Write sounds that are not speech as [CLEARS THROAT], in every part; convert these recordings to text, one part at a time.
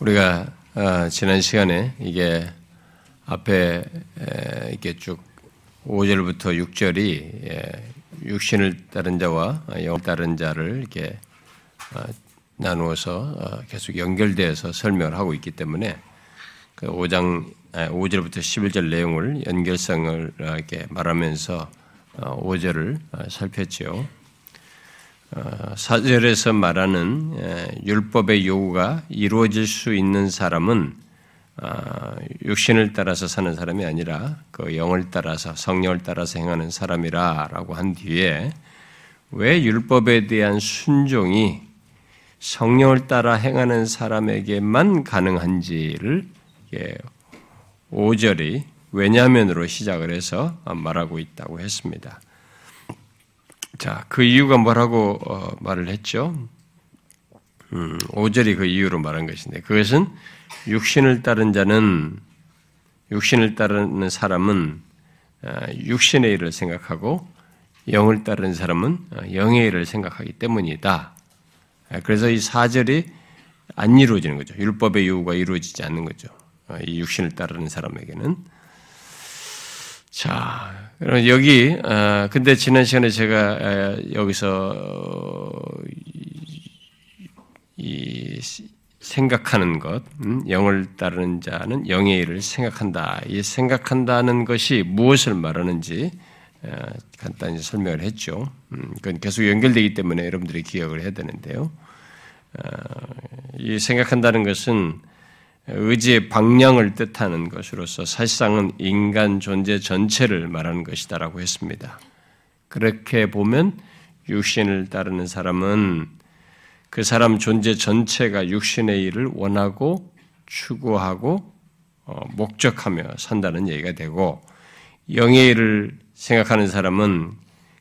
우리가 어, 지난 시간에 이게 앞에 이렇게 쭉 5절부터 6절이 예, 육신을 따른 자와 영을 따른 자를 이렇게 어, 나누어서 어, 계속 연결되어서 설명을 하고 있기 때문에 그 5장 5절부터 11절 내용을 연결성을 이렇게 말하면서 5절을 살폈지요. 어, 사절에서 말하는 율법의 요구가 이루어질 수 있는 사람은 어, 육신을 따라서 사는 사람이 아니라 그 영을 따라서 성령을 따라서 행하는 사람이라라고 한 뒤에 왜 율법에 대한 순종이 성령을 따라 행하는 사람에게만 가능한지를 5절이 왜냐면으로 시작을 해서 말하고 있다고 했습니다. 자, 그 이유가 뭐라고 어, 말을 했죠? 음, 5절이 그 이유로 말한 것인데, 그것은 육신을 따른 자는, 육신을 따르는 사람은 어, 육신의 일을 생각하고, 영을 따르는 사람은 어, 영의 일을 생각하기 때문이다. 아, 그래서 이 4절이 안 이루어지는 거죠. 율법의 요구가 이루어지지 않는 거죠. 어, 이 육신을 따르는 사람에게는. 자, 그럼 여기, 아, 근데 지난 시간에 제가 여기서 이 생각하는 것, 음, 영을 따르는 자는 영의 일을 생각한다. 이 생각한다는 것이 무엇을 말하는지 간단히 설명을 했죠. 음, 그건 계속 연결되기 때문에 여러분들이 기억을 해야 되는데요. 아, 이 생각한다는 것은 의지의 방향을 뜻하는 것으로서 사실상은 인간 존재 전체를 말하는 것이다라고 했습니다. 그렇게 보면 육신을 따르는 사람은 그 사람 존재 전체가 육신의 일을 원하고 추구하고 어, 목적하며 산다는 얘기가 되고 영의 일을 생각하는 사람은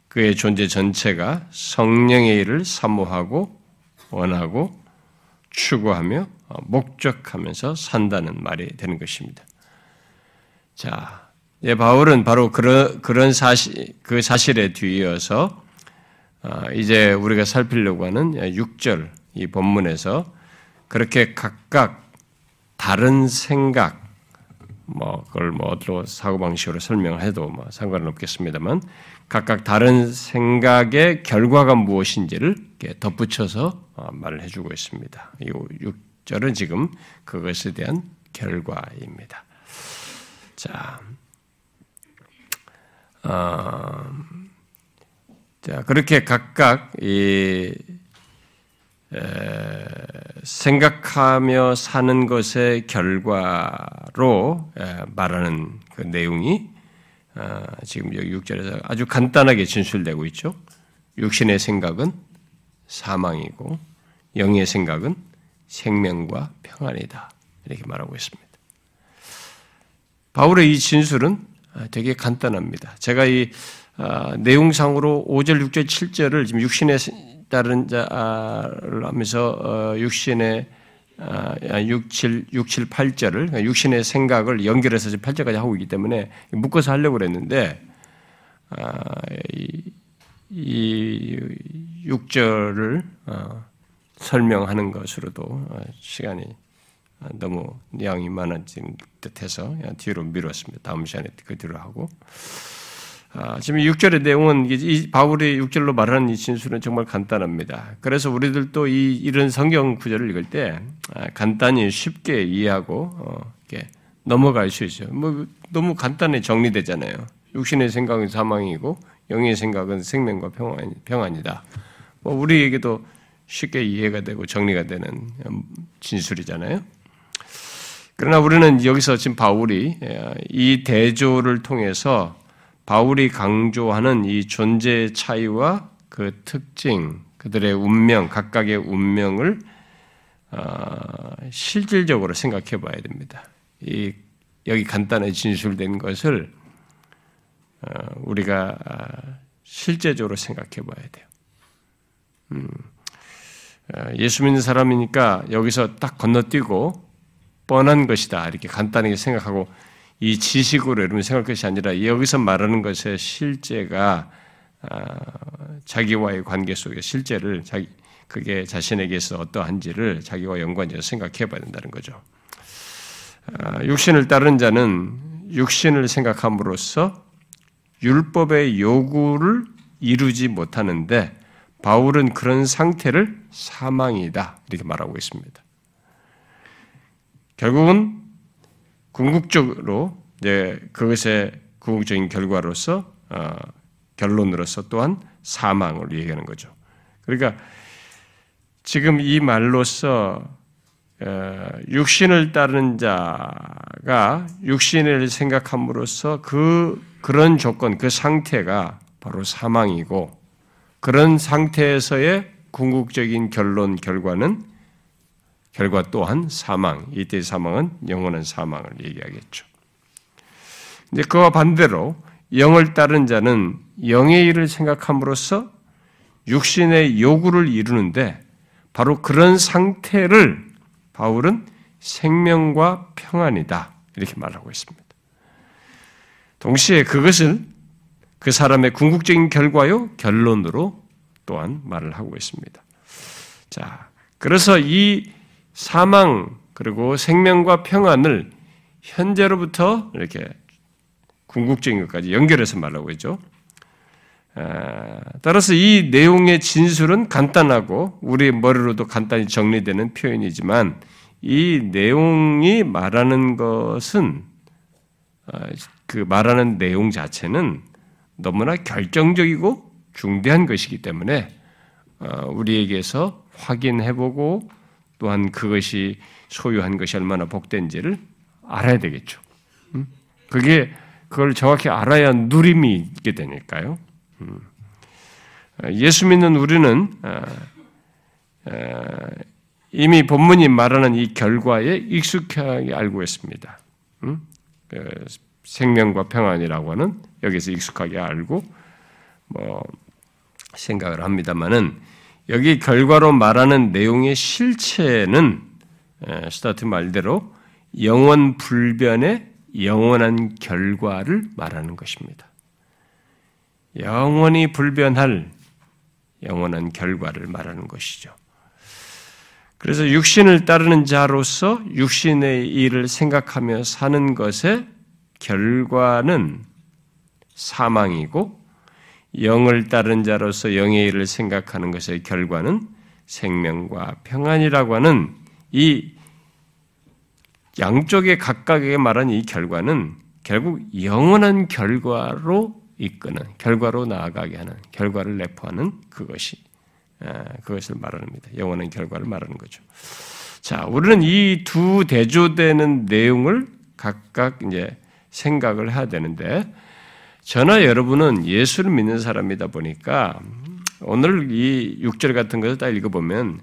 그의 존재 전체가 성령의 일을 사모하고 원하고 추구하며 어, 목적하면서 산다는 말이 되는 것입니다. 자, 예, 바울은 바로 그런, 그런 사실, 그 사실에 뒤이어서, 어, 이제 우리가 살피려고 하는 6절 이 본문에서 그렇게 각각 다른 생각, 뭐, 그걸 뭐, 어디로 사고방식으로 설명해도 뭐 상관은 없겠습니다만, 각각 다른 생각의 결과가 무엇인지를 덧붙여서 어, 말을 해주고 있습니다. 이 6절은 지금 그것에 대한 결과입니다. 자, 어, 자 그렇게 각각 이 에, 생각하며 사는 것의 결과로 에, 말하는 그 내용이 어, 지금 여기 6절에서 아주 간단하게 진술되고 있죠. 육신의 생각은 사망이고 영의 생각은 생명과 평안이다. 이렇게 말하고 있습니다. 바울의 이 진술은 되게 간단합니다. 제가 이 아, 내용상으로 5절, 6절, 7절을 지금 육신에 따른 자를 하면서 어, 육신의 6, 7, 6, 7, 8절을 육신의 생각을 연결해서 8절까지 하고 있기 때문에 묶어서 하려고 그랬는데 아, 이 6절을 설명하는 것으로도 어, 시간이 너무 양이 많아진 듯해서 뒤로 미뤘습니다. 다음 시간에 그 뒤로 하고. 아, 지금 6절의 내용은 이 바울이 6절로 말하는 이 진술은 정말 간단합니다. 그래서 우리들도 이 이런 성경 구절을 읽을 때 아, 간단히 쉽게 이해하고 어, 이렇게 넘어갈 수 있어요. 뭐 너무 간단히 정리되잖아요. 육신의 생각은 사망이고 영의 생각은 생명과 평안, 평안이다. 뭐 우리에게도 쉽게 이해가 되고 정리가 되는 진술이잖아요. 그러나 우리는 여기서 지금 바울이 예, 이 대조를 통해서 바울이 강조하는 이 존재의 차이와 그 특징, 그들의 운명, 각각의 운명을 어, 실질적으로 생각해 봐야 됩니다. 이 여기 간단히 진술된 것을 어, 우리가 실제적으로 생각해 봐야 돼요. 음, 어, 예수 믿는 사람이니까 여기서 딱 건너뛰고 뻔한 것이다 이렇게 간단하게 생각하고 이 지식으로 여러분 생각할 것이 아니라 여기서 말하는 것의 실제가 아, 자기와의 관계 속에 실제를 자기 그게 자신에게서 어떠한지를 자기와 연관지어 생각해 봐야 된다는 거죠. 아, 육신을 따른 자는 육신을 생각함으로써 율법의 요구를 이루지 못하는데 바울은 그런 상태를 사망이다 이렇게 말하고 있습니다. 결국은 궁극적으로 이제 그것의 궁극적인 결과로서 어, 결론으로서 또한 사망을 얘기하는 거죠. 그러니까 지금 이 말로서 어, 육신을 따르는 자가 육신을 생각함으로써 그 그런 조건, 그 상태가 바로 사망이고 그런 상태에서의 궁극적인 결론 결과는 결과 또한 사망. 이때 사망은 영원한 사망을 얘기하겠죠. 이제 그와 반대로 영을 따른 자는 영의 일을 생각함으로써 육신의 요구를 이루는데 바로 그런 상태를 바울은 생명과 평안이다. 이렇게 말하고 있습니다. 동시에 그것을 그 사람의 궁극적인 결과요, 결론으로 또한 말을 하고 있습니다. 자, 그래서 이 사망, 그리고 생명과 평안을 현재로부터 이렇게 궁극적인 것까지 연결해서 말하고 있죠. 아, 따라서 이 내용의 진술은 간단하고 우리 머리로도 간단히 정리되는 표현이지만 이 내용이 말하는 것은 아, 그 말하는 내용 자체는 너무나 결정적이고 중대한 것이기 때문에 어, 우리에게서 확인해보고 또한 그것이 소유한 것이 얼마나 복된지를 알아야 되겠죠. 음? 그게 그걸 정확히 알아야 누림이 있게 되니까요. 음. 예수 믿는 우리는 어, 어, 이미 본문이 말하는 이 결과에 익숙하게 알고 있습니다. 생명과 평안이라고 하는 여기서 익숙하게 알고 뭐 생각을 합니다만은 여기 결과로 말하는 내용의 실체는 스타트 말대로 영원 불변의 영원한 결과를 말하는 것입니다. 영원히 불변할 영원한 결과를 말하는 것이죠. 그래서 육신을 따르는 자로서 육신의 일을 생각하며 사는 것의 결과는 사망이고 영을 따른 자로서 영의 일을 생각하는 것의 결과는 생명과 평안이라고 하는 이 양쪽의 각각에게 말한 이 결과는 결국 영원한 결과로 이끄는 결과로 나아가게 하는 결과를 내포하는 그것이 그것을 말합니다. 영원한 결과를 말하는 거죠. 자, 우리는 이 두 대조되는 내용을 각각 이제 생각을 해야 되는데 저나 여러분은 예수를 믿는 사람이다 보니까 오늘 이 6절 같은 것을 딱 읽어보면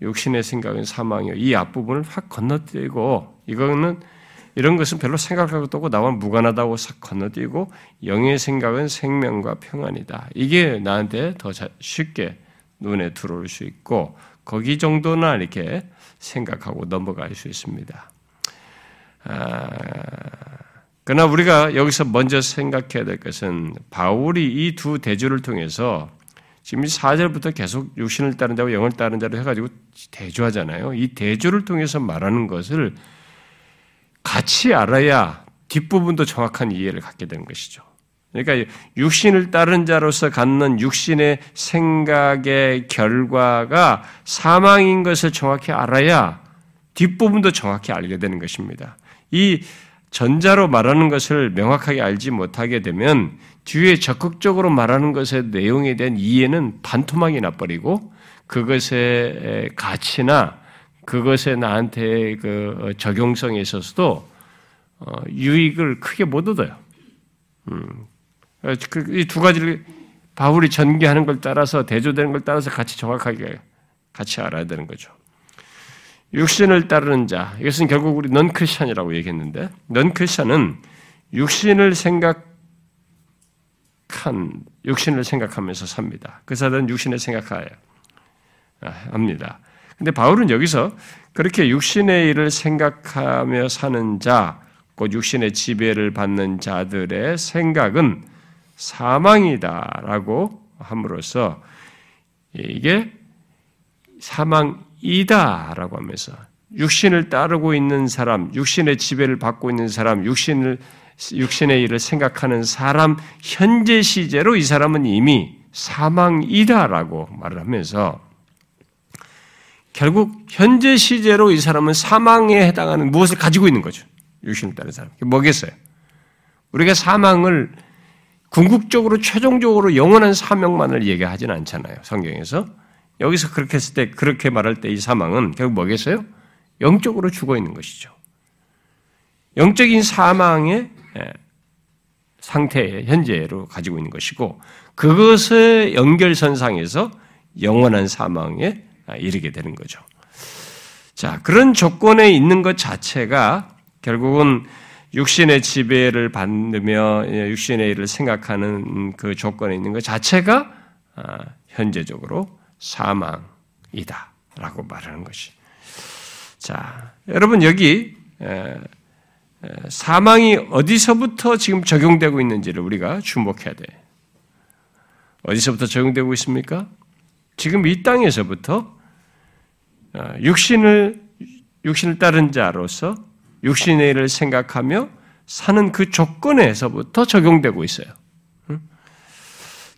육신의 생각은 사망이요. 이 앞부분을 확 건너뛰고 이거는 이런 것은 별로 생각하고 또고 나와 무관하다고 싹 건너뛰고 영의 생각은 생명과 평안이다. 이게 나한테 더 쉽게 눈에 들어올 수 있고 거기 정도나 이렇게 생각하고 넘어갈 수 있습니다. 아, 그러나 우리가 여기서 먼저 생각해야 될 것은 바울이 이 두 대조를 통해서 지금 4절부터 계속 육신을 따른 자와 영을 따른 자로 해가지고 대조하잖아요. 이 대조를 통해서 말하는 것을 같이 알아야 뒷부분도 정확한 이해를 갖게 되는 것이죠. 그러니까 육신을 따른 자로서 갖는 육신의 생각의 결과가 사망인 것을 정확히 알아야 뒷부분도 정확히 알게 되는 것입니다. 이 전자로 말하는 것을 명확하게 알지 못하게 되면 뒤에 적극적으로 말하는 것의 내용에 대한 이해는 반토막이 나버리고 그것의 가치나 그것의 나한테 그 적용성에 있어서도 어, 유익을 크게 못 얻어요. 음. 그 이두 가지를 바울이 전개하는 걸 따라서 대조되는 걸 따라서 같이 정확하게 같이 알아야 되는 거죠. 육신을 따르는 자, 이것은 결국 우리 넌 크리스천이라고 얘기했는데, 넌 크리스천은 육신을 생각한, 육신을 생각하면서 삽니다. 그 사람은 육신을 생각해야 합니다. 근데 바울은 여기서 그렇게 육신의 일을 생각하며 사는 자, 곧 육신의 지배를 받는 자들의 생각은 사망이다라고 함으로써 이게 사망 이다라고 하면서 육신을 따르고 있는 사람, 육신의 지배를 받고 있는 사람, 육신을 육신의 일을 생각하는 사람 현재 시제로 이 사람은 이미 사망이다라고 말을 하면서 결국 현재 시제로 이 사람은 사망에 해당하는 무엇을 가지고 있는 거죠. 육신을 따른 사람. 뭐겠어요? 우리가 사망을 궁극적으로 최종적으로 영원한 사명만을 얘기하지는 않잖아요. 성경에서. 여기서 그렇게 했을 때 그렇게 말할 때 이 사망은 결국 뭐겠어요? 영적으로 죽어 있는 것이죠. 영적인 사망의 예, 상태의 현재로 가지고 있는 것이고 그것의 연결선상에서 영원한 사망에 이르게 되는 거죠. 자, 그런 조건에 있는 것 자체가 결국은 육신의 지배를 받으며 예, 육신의 일을 생각하는 그 조건에 있는 것 자체가 아, 현재적으로 사망이다 라고 말하는 것이. 자, 여러분 여기 사망이 어디서부터 지금 적용되고 있는지를 우리가 주목해야 돼. 어디서부터 적용되고 있습니까? 지금 이 땅에서부터 어, 육신을 육신을 따른 자로서 육신의 일을 생각하며 사는 그 조건에서부터 적용되고 있어요.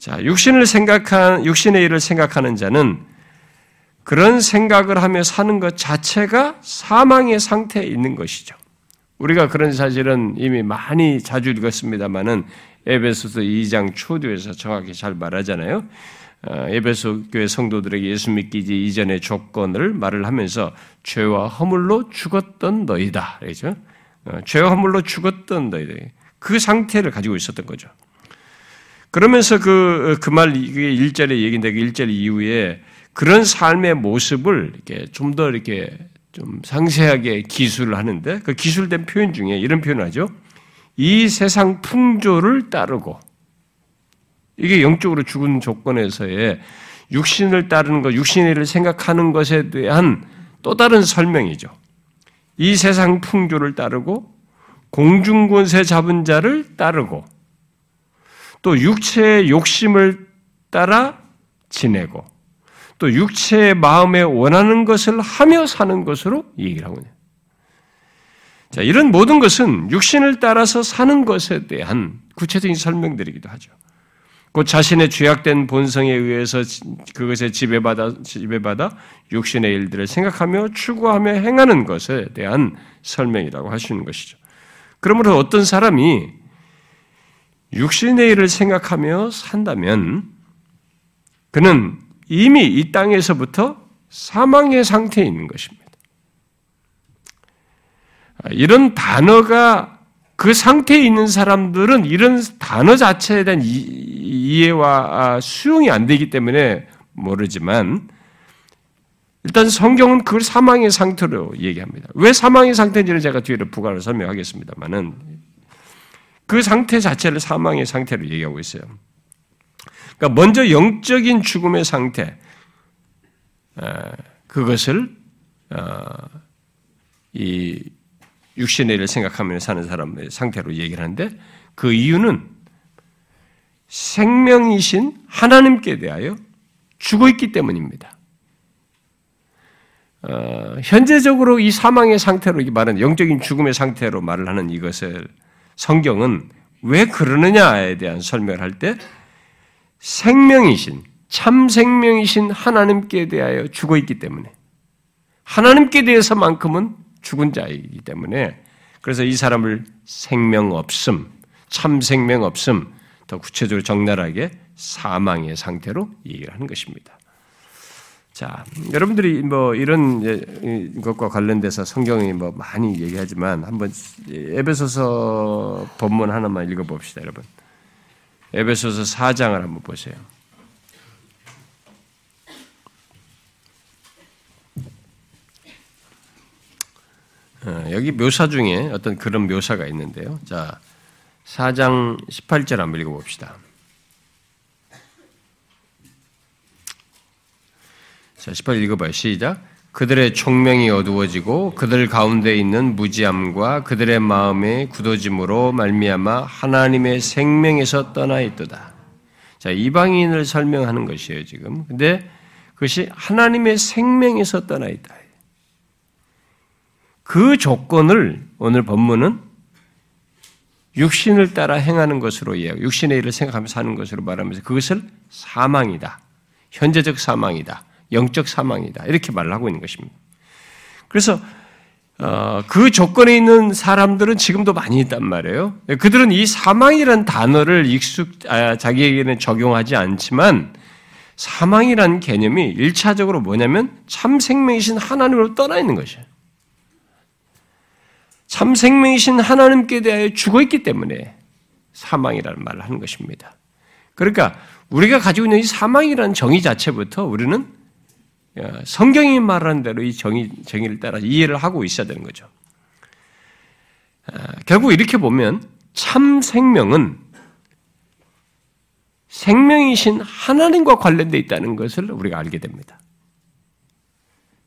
자, 육신을 생각한 육신의 일을 생각하는 자는 그런 생각을 하며 사는 것 자체가 사망의 상태에 있는 것이죠. 우리가 그런 사실은 이미 많이 자주 읽었습니다만은 에베소서 2장 초두에서 정확히 잘 말하잖아요. 어, 에베소 교회 성도들에게 예수 믿기 이전의 조건을 말을 하면서 죄와 허물로 죽었던 너희다. 그죠? 어, 죄와 허물로 죽었던 너희들. 그 상태를 가지고 있었던 거죠. 그러면서 그, 그 말, 이게 1절의 얘기인데 그 1절 이후에 그런 삶의 모습을 이렇게 좀 더 이렇게 좀 상세하게 기술을 하는데 그 기술된 표현 중에 이런 표현을 하죠. 이 세상 풍조를 따르고 이게 영적으로 죽은 조건에서의 육신을 따르는 것, 육신의 일을 생각하는 것에 대한 또 다른 설명이죠. 이 세상 풍조를 따르고 공중권세 잡은 자를 따르고 또 육체의 욕심을 따라 지내고 또 육체의 마음에 원하는 것을 하며 사는 것으로 얘기를 하고 있네요. 자, 이런 모든 것은 육신을 따라서 사는 것에 대한 구체적인 설명들이기도 하죠. 곧 자신의 죄악된 본성에 의해서 그것에 지배받아, 지배받아 육신의 일들을 생각하며 추구하며 행하는 것에 대한 설명이라고 하시는 것이죠. 그러므로 어떤 사람이 육신의 일을 생각하며 산다면 그는 이미 이 땅에서부터 사망의 상태에 있는 것입니다. 이런 단어가 그 상태에 있는 사람들은 이런 단어 자체에 대한 이해와 수용이 안 되기 때문에 모르지만 일단 성경은 그걸 사망의 상태로 얘기합니다. 왜 사망의 상태인지는 제가 뒤에 부가로 설명하겠습니다만은 그 상태 자체를 사망의 상태로 얘기하고 있어요. 그러니까 먼저 영적인 죽음의 상태, 그것을 어, 이 육신의 일을 생각하며 사는 사람의 상태로 얘기를 하는데 그 이유는 생명이신 하나님께 대하여 죽어 있기 때문입니다. 어, 현재적으로 이 사망의 상태로 말하는 영적인 죽음의 상태로 말을 하는 이것을 성경은 왜 그러느냐에 대한 설명을 할 때 생명이신 참 생명이신 하나님께 대하여 죽어 있기 때문에 하나님께 대해서만큼은 죽은 자이기 때문에 그래서 이 사람을 생명 없음, 참 생명 없음, 더 구체적으로 적나라하게 사망의 상태로 얘기를 하는 것입니다. 자, 여러분들이 뭐 이런 것과 관련돼서 성경이 뭐 많이 얘기하지만 한번 에베소서 본문 하나만 읽어 봅시다, 여러분. 에베소서 4장을 한번 보세요. 어, 여기 묘사 중에 어떤 그런 묘사가 있는데요. 자, 4장 18절 한번 읽어 봅시다. 자, 18 읽어봐요. 시작. 그들의 총명이 어두워지고 그들 가운데 있는 무지함과 그들의 마음의 굳어짐으로 말미암아 하나님의 생명에서 떠나 있도다. 자, 이방인을 설명하는 것이에요, 지금. 근데 그것이 하나님의 생명에서 떠나 있다. 그 조건을 오늘 본문은 육신을 따라 행하는 것으로 이해하고 육신의 일을 생각하면서 사는 것으로 말하면서 그것을 사망이다. 현재적 사망이다. 영적 사망이다. 이렇게 말을 하고 있는 것입니다. 그래서 어, 그 조건에 있는 사람들은 지금도 많이 있단 말이에요. 그들은 이 사망이라는 단어를 익숙 아, 자기에게는 적용하지 않지만 사망이라는 개념이 일차적으로 뭐냐면 참 생명이신 하나님으로 떠나 있는 것이에요. 참 생명이신 하나님께 대하여 죽어 있기 때문에 사망이라는 말을 하는 것입니다. 그러니까 우리가 가지고 있는 이 사망이라는 정의 자체부터 우리는 어, 성경이 말하는 대로 이 정의, 정의를 따라 이해를 하고 있어야 되는 거죠. 어, 결국 이렇게 보면 참 생명은 생명이신 하나님과 관련되어 있다는 것을 우리가 알게 됩니다.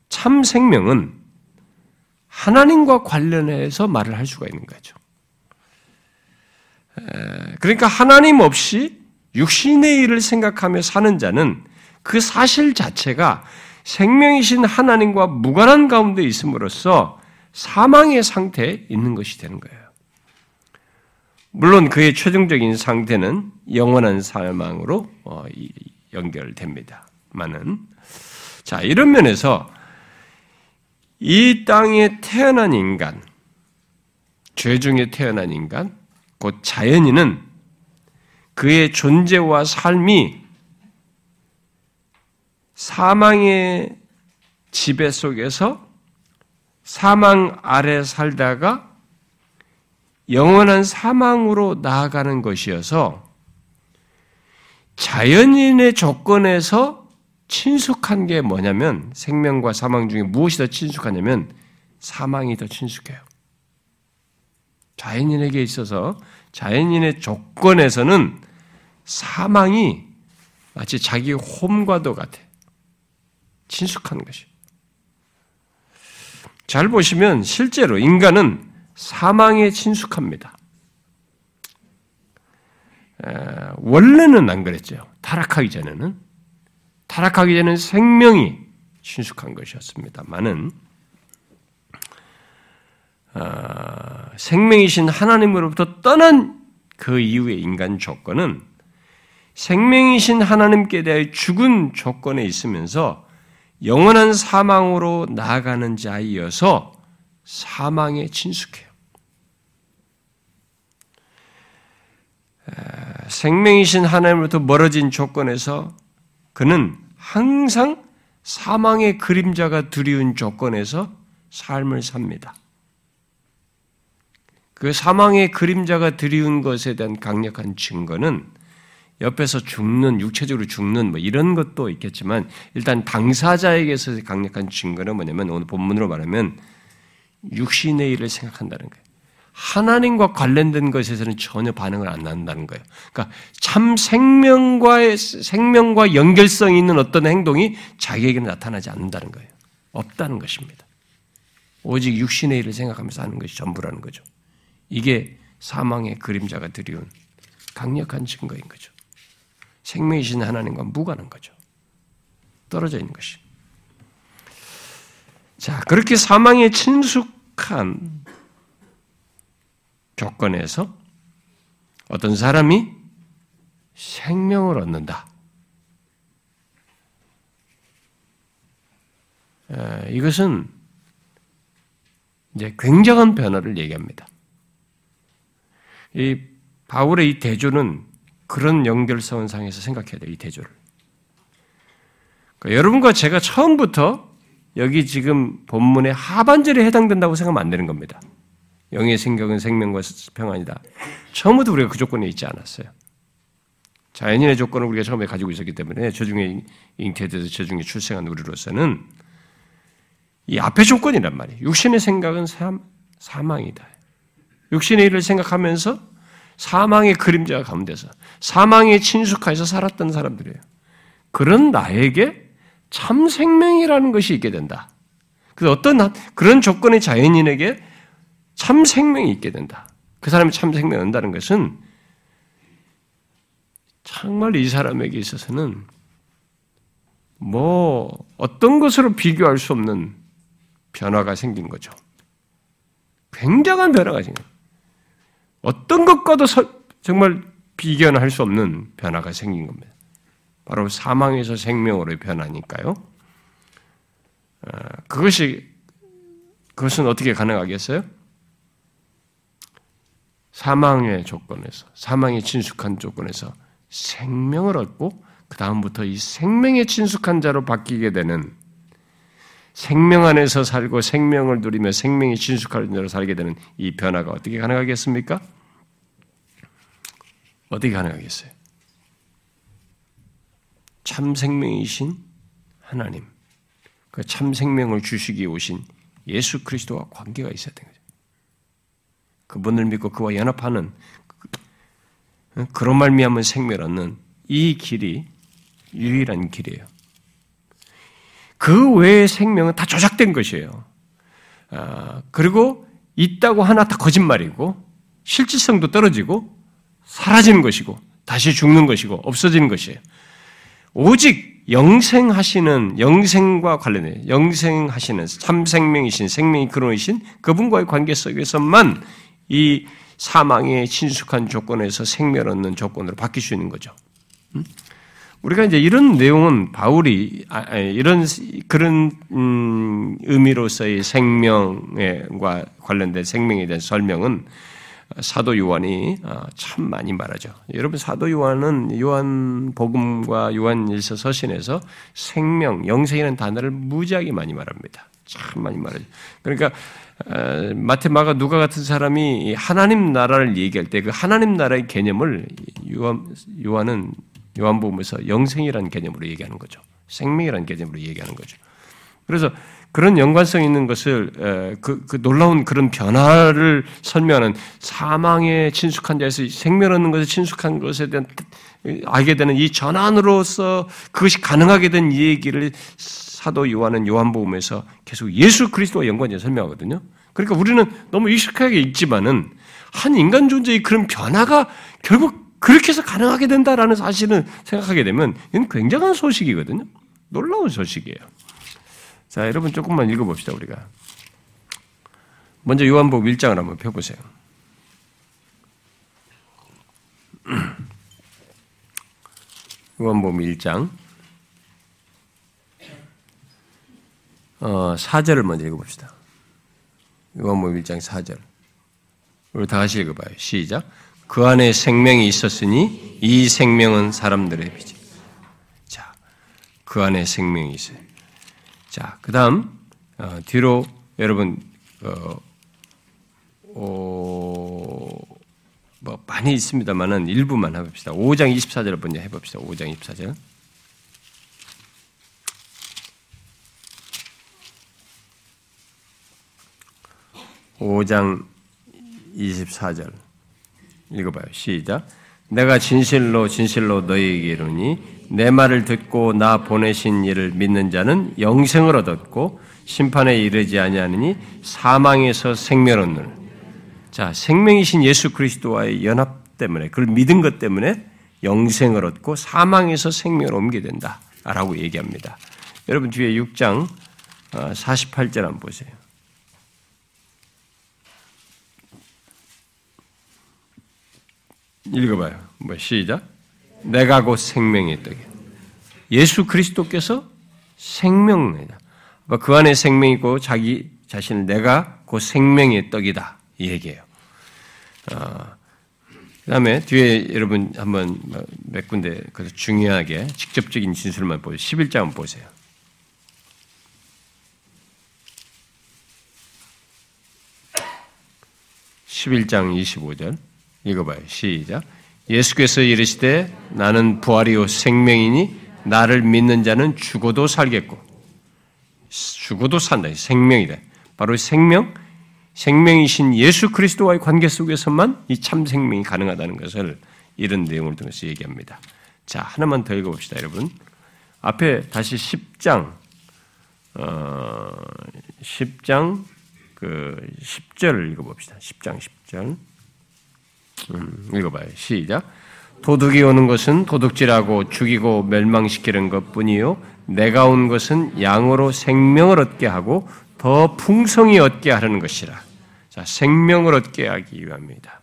참 생명은 하나님과 관련해서 말을 할 수가 있는 거죠. 그러니까 하나님 없이 육신의 일을 생각하며 사는 자는 그 사실 자체가 생명이신 하나님과 무관한 가운데 있음으로써 사망의 상태에 있는 것이 되는 거예요. 물론 그의 최종적인 상태는 영원한 사망으로 어, 연결됩니다만은 자 이런 면에서 이 땅에 태어난 인간, 죄 중에 태어난 인간, 곧 자연인은 그의 존재와 삶이 사망의 지배 속에서 사망 아래 살다가 영원한 사망으로 나아가는 것이어서 자연인의 조건에서 친숙한 게 뭐냐면 생명과 사망 중에 무엇이 더 친숙하냐면 사망이 더 친숙해요. 자연인에게 있어서 자연인의 조건에서는 사망이 마치 자기 홈과도 같아. 친숙한 것이. 잘 보시면 실제로 인간은 사망에 친숙합니다. 원래는 안 그랬죠. 타락하기 전에는. 타락하기 전에는 생명이 친숙한 것이었습니다만은, 어, 생명이신 하나님으로부터 떠난 그 이후의 인간 조건은 생명이신 하나님께 대해 죽은 조건에 있으면서 영원한 사망으로 나아가는 자이어서 사망에 친숙해요. 생명이신 하나님으로부터 멀어진 조건에서 그는 항상 사망의 그림자가 두려운 조건에서 삶을 삽니다. 그 사망의 그림자가 드리운 것에 대한 강력한 증거는 옆에서 죽는 육체적으로 죽는 뭐 이런 것도 있겠지만 일단 당사자에게서 강력한 증거는 뭐냐면 오늘 본문으로 말하면 육신의 일을 생각한다는 거예요. 하나님과 관련된 것에서는 전혀 반응을 안 한다는 거예요. 그러니까 참 생명과의 생명과 연결성이 있는 어떤 행동이 자기에게는 나타나지 않는다는 거예요. 없다는 것입니다. 오직 육신의 일을 생각하면서 하는 것이 전부라는 거죠. 이게 사망의 그림자가 드리운 강력한 증거인 거죠. 생명이신 하나님과 무관한 거죠. 떨어져 있는 것이. 자, 그렇게 사망에 친숙한 조건에서 어떤 사람이 생명을 얻는다. 이것은 이제 굉장한 변화를 얘기합니다. 이 바울의 이 대조는 그런 연결성 상에서 생각해야 돼요, 이 대조를. 그러니까 여러분과 제가 처음부터 여기 지금 본문의 하반절에 해당된다고 생각하면 안 되는 겁니다. 영의 생각은 생명과 평안이다. 처음부터 우리가 그 조건에 있지 않았어요. 자연인의 조건을 우리가 처음에 가지고 있었기 때문에 저중에 잉태돼서 저중에 출생한 우리로서는 이 앞의 조건이란 말이에요. 육신의 생각은 사망이다. 육신의 일을 생각하면서 사망의 그림자 가운데서 사망에 친숙해서 살았던 사람들이에요. 그런 나에게 참 생명이라는 것이 있게 된다. 그래서 어떤 그런 조건의 자연인에게 참 생명이 있게 된다. 그 사람이 참 생명을 얻는다는 것은 정말 이 사람에게 있어서는 뭐 어떤 것으로 비교할 수 없는 변화가 생긴 거죠. 굉장한 변화가 생긴 거예요. 어떤 것과도 정말 비견할 수 없는 변화가 생긴 겁니다. 바로 사망에서 생명으로 변하니까요. 어, 그것이 그것은 어떻게 가능하겠어요? 사망의 조건에서 사망에 친숙한 조건에서 생명을 얻고 그 다음부터 이 생명에 친숙한 자로 바뀌게 되는 생명 안에서 살고 생명을 누리며 생명이 친숙한 자로 살게 되는 이 변화가 어떻게 가능하겠습니까? 어떻게 가능하겠어요? 참 생명이신 하나님, 그 참 생명을 주시기 오신 예수 그리스도와 관계가 있어야 되는 거죠. 그분을 믿고 그와 연합하는 그런 말미암은 얻는 이 길이 유일한 길이에요. 그 외의 생명은 다 조작된 것이에요. 아, 그리고 있다고 하나 다 거짓말이고 실질성도 떨어지고 사라지는 것이고 다시 죽는 것이고 없어지는 것이에요. 오직 영생하시는 영생과 관련해 영생하시는 참 생명이신 생명이 근원이신 그분과의 관계 속에서만 이 사망의 친숙한 조건에서 생명 얻는 조건으로 바뀔 수 있는 거죠. 음? 우리가 이제 이런 내용은 바울이 아, 이런 그런 음, 의미로서의 생명과 관련된 생명에 대한 설명은 사도 요한이 아, 참 많이 말하죠. 여러분 사도 요한은 요한 복음과 요한 일서 서신에서 생명, 영생이라는 단어를 무지하게 많이 말합니다. 참 많이 말하죠. 그러니까 마테, 마가, 누가 같은 사람이 하나님 나라를 얘기할 때 그 하나님 나라의 개념을 요한, 요한은 요한복음에서 영생이라는 개념으로 얘기하는 거죠. 생명이라는 개념으로 얘기하는 거죠. 그래서 그런 연관성 있는 것을 그, 그, 놀라운 그런 변화를 설명하는 사망에 친숙한 자에서 생명 얻는 것에 친숙한 것에 대한 알게 되는 이 전환으로서 그것이 가능하게 된 얘기를 사도 요한은 요한복음에서 계속 예수 그리스도와 연관해서 설명하거든요. 그러니까 우리는 너무 익숙하게 읽지만은 한 인간 존재의 그런 변화가 결국 그렇게 해서 가능하게 된다라는 사실을 생각하게 되면 이건 굉장한 소식이거든요. 놀라운 소식이에요. 자, 여러분 조금만 읽어봅시다, 우리가. 먼저 요한복음 1장을 한번 펴보세요. [CLEARS THROAT] 요한복음 1장 어, 4절을 먼저 읽어봅시다. 요한복음 1장 4절. 우리 다 같이 읽어봐요. 시작. 그 안에 생명이 있었으니 이 생명은 사람들의 빛이. 자, 그 안에 생명이 있어요. 자, 그 다음, 어, 뒤로 여러분, 어, 어, 뭐 많이 있습니다만은 일부만 해봅시다. 5장 24절 먼저 해봅시다. 5장 24절. 5장 24절 읽어봐요. 시작. 내가 진실로 진실로 너희에게 이르니 내 말을 듣고 나 보내신 이를 믿는 자는 영생을 얻었고 심판에 이르지 아니하느니 사망에서 생명 얻는 자 생명이신 예수 그리스도와의 연합 때문에 그걸 믿은 것 때문에 영생을 얻고 사망에서 생명을 옮게 된다라고 얘기합니다. 여러분 뒤에 6장 48절 어, 한번 보세요. 읽어봐요. 뭐 시작. 내가 곧 생명의 떡이. 예수 그리스도께서 생명이다. 뭐그 안에 생명이고 자기 자신을 내가 곧 생명의 떡이다 이 얘기예요. 어, 그다음에 뒤에 여러분 한번 몇 군데 그 중요하게 직접적인 진술만 보세요. 11장 한번 보세요. 11장 25절 읽어봐요. 시작. 예수께서 이르시되 나는 부활이요 생명이니 나를 믿는 자는 죽어도 살겠고 죽어도 산다. 생명이다. 바로 생명, 생명이신 예수 그리스도와의 관계 속에서만 이 참 생명이 가능하다는 것을 이런 내용을 통해서 얘기합니다. 자, 하나만 더 읽어봅시다, 여러분. 앞에 다시 10장, 어, 10장, 그, 10절을 읽어봅시다. 10장 10절. 음, 읽어봐요. 시작. 도둑이 오는 것은 도둑질하고 죽이고 멸망시키는 것 뿐이요 내가 온 것은 양으로 생명을 얻게 하고 더 풍성히 얻게 하려는 것이라. 자, 생명을 얻게 하기 위함입니다.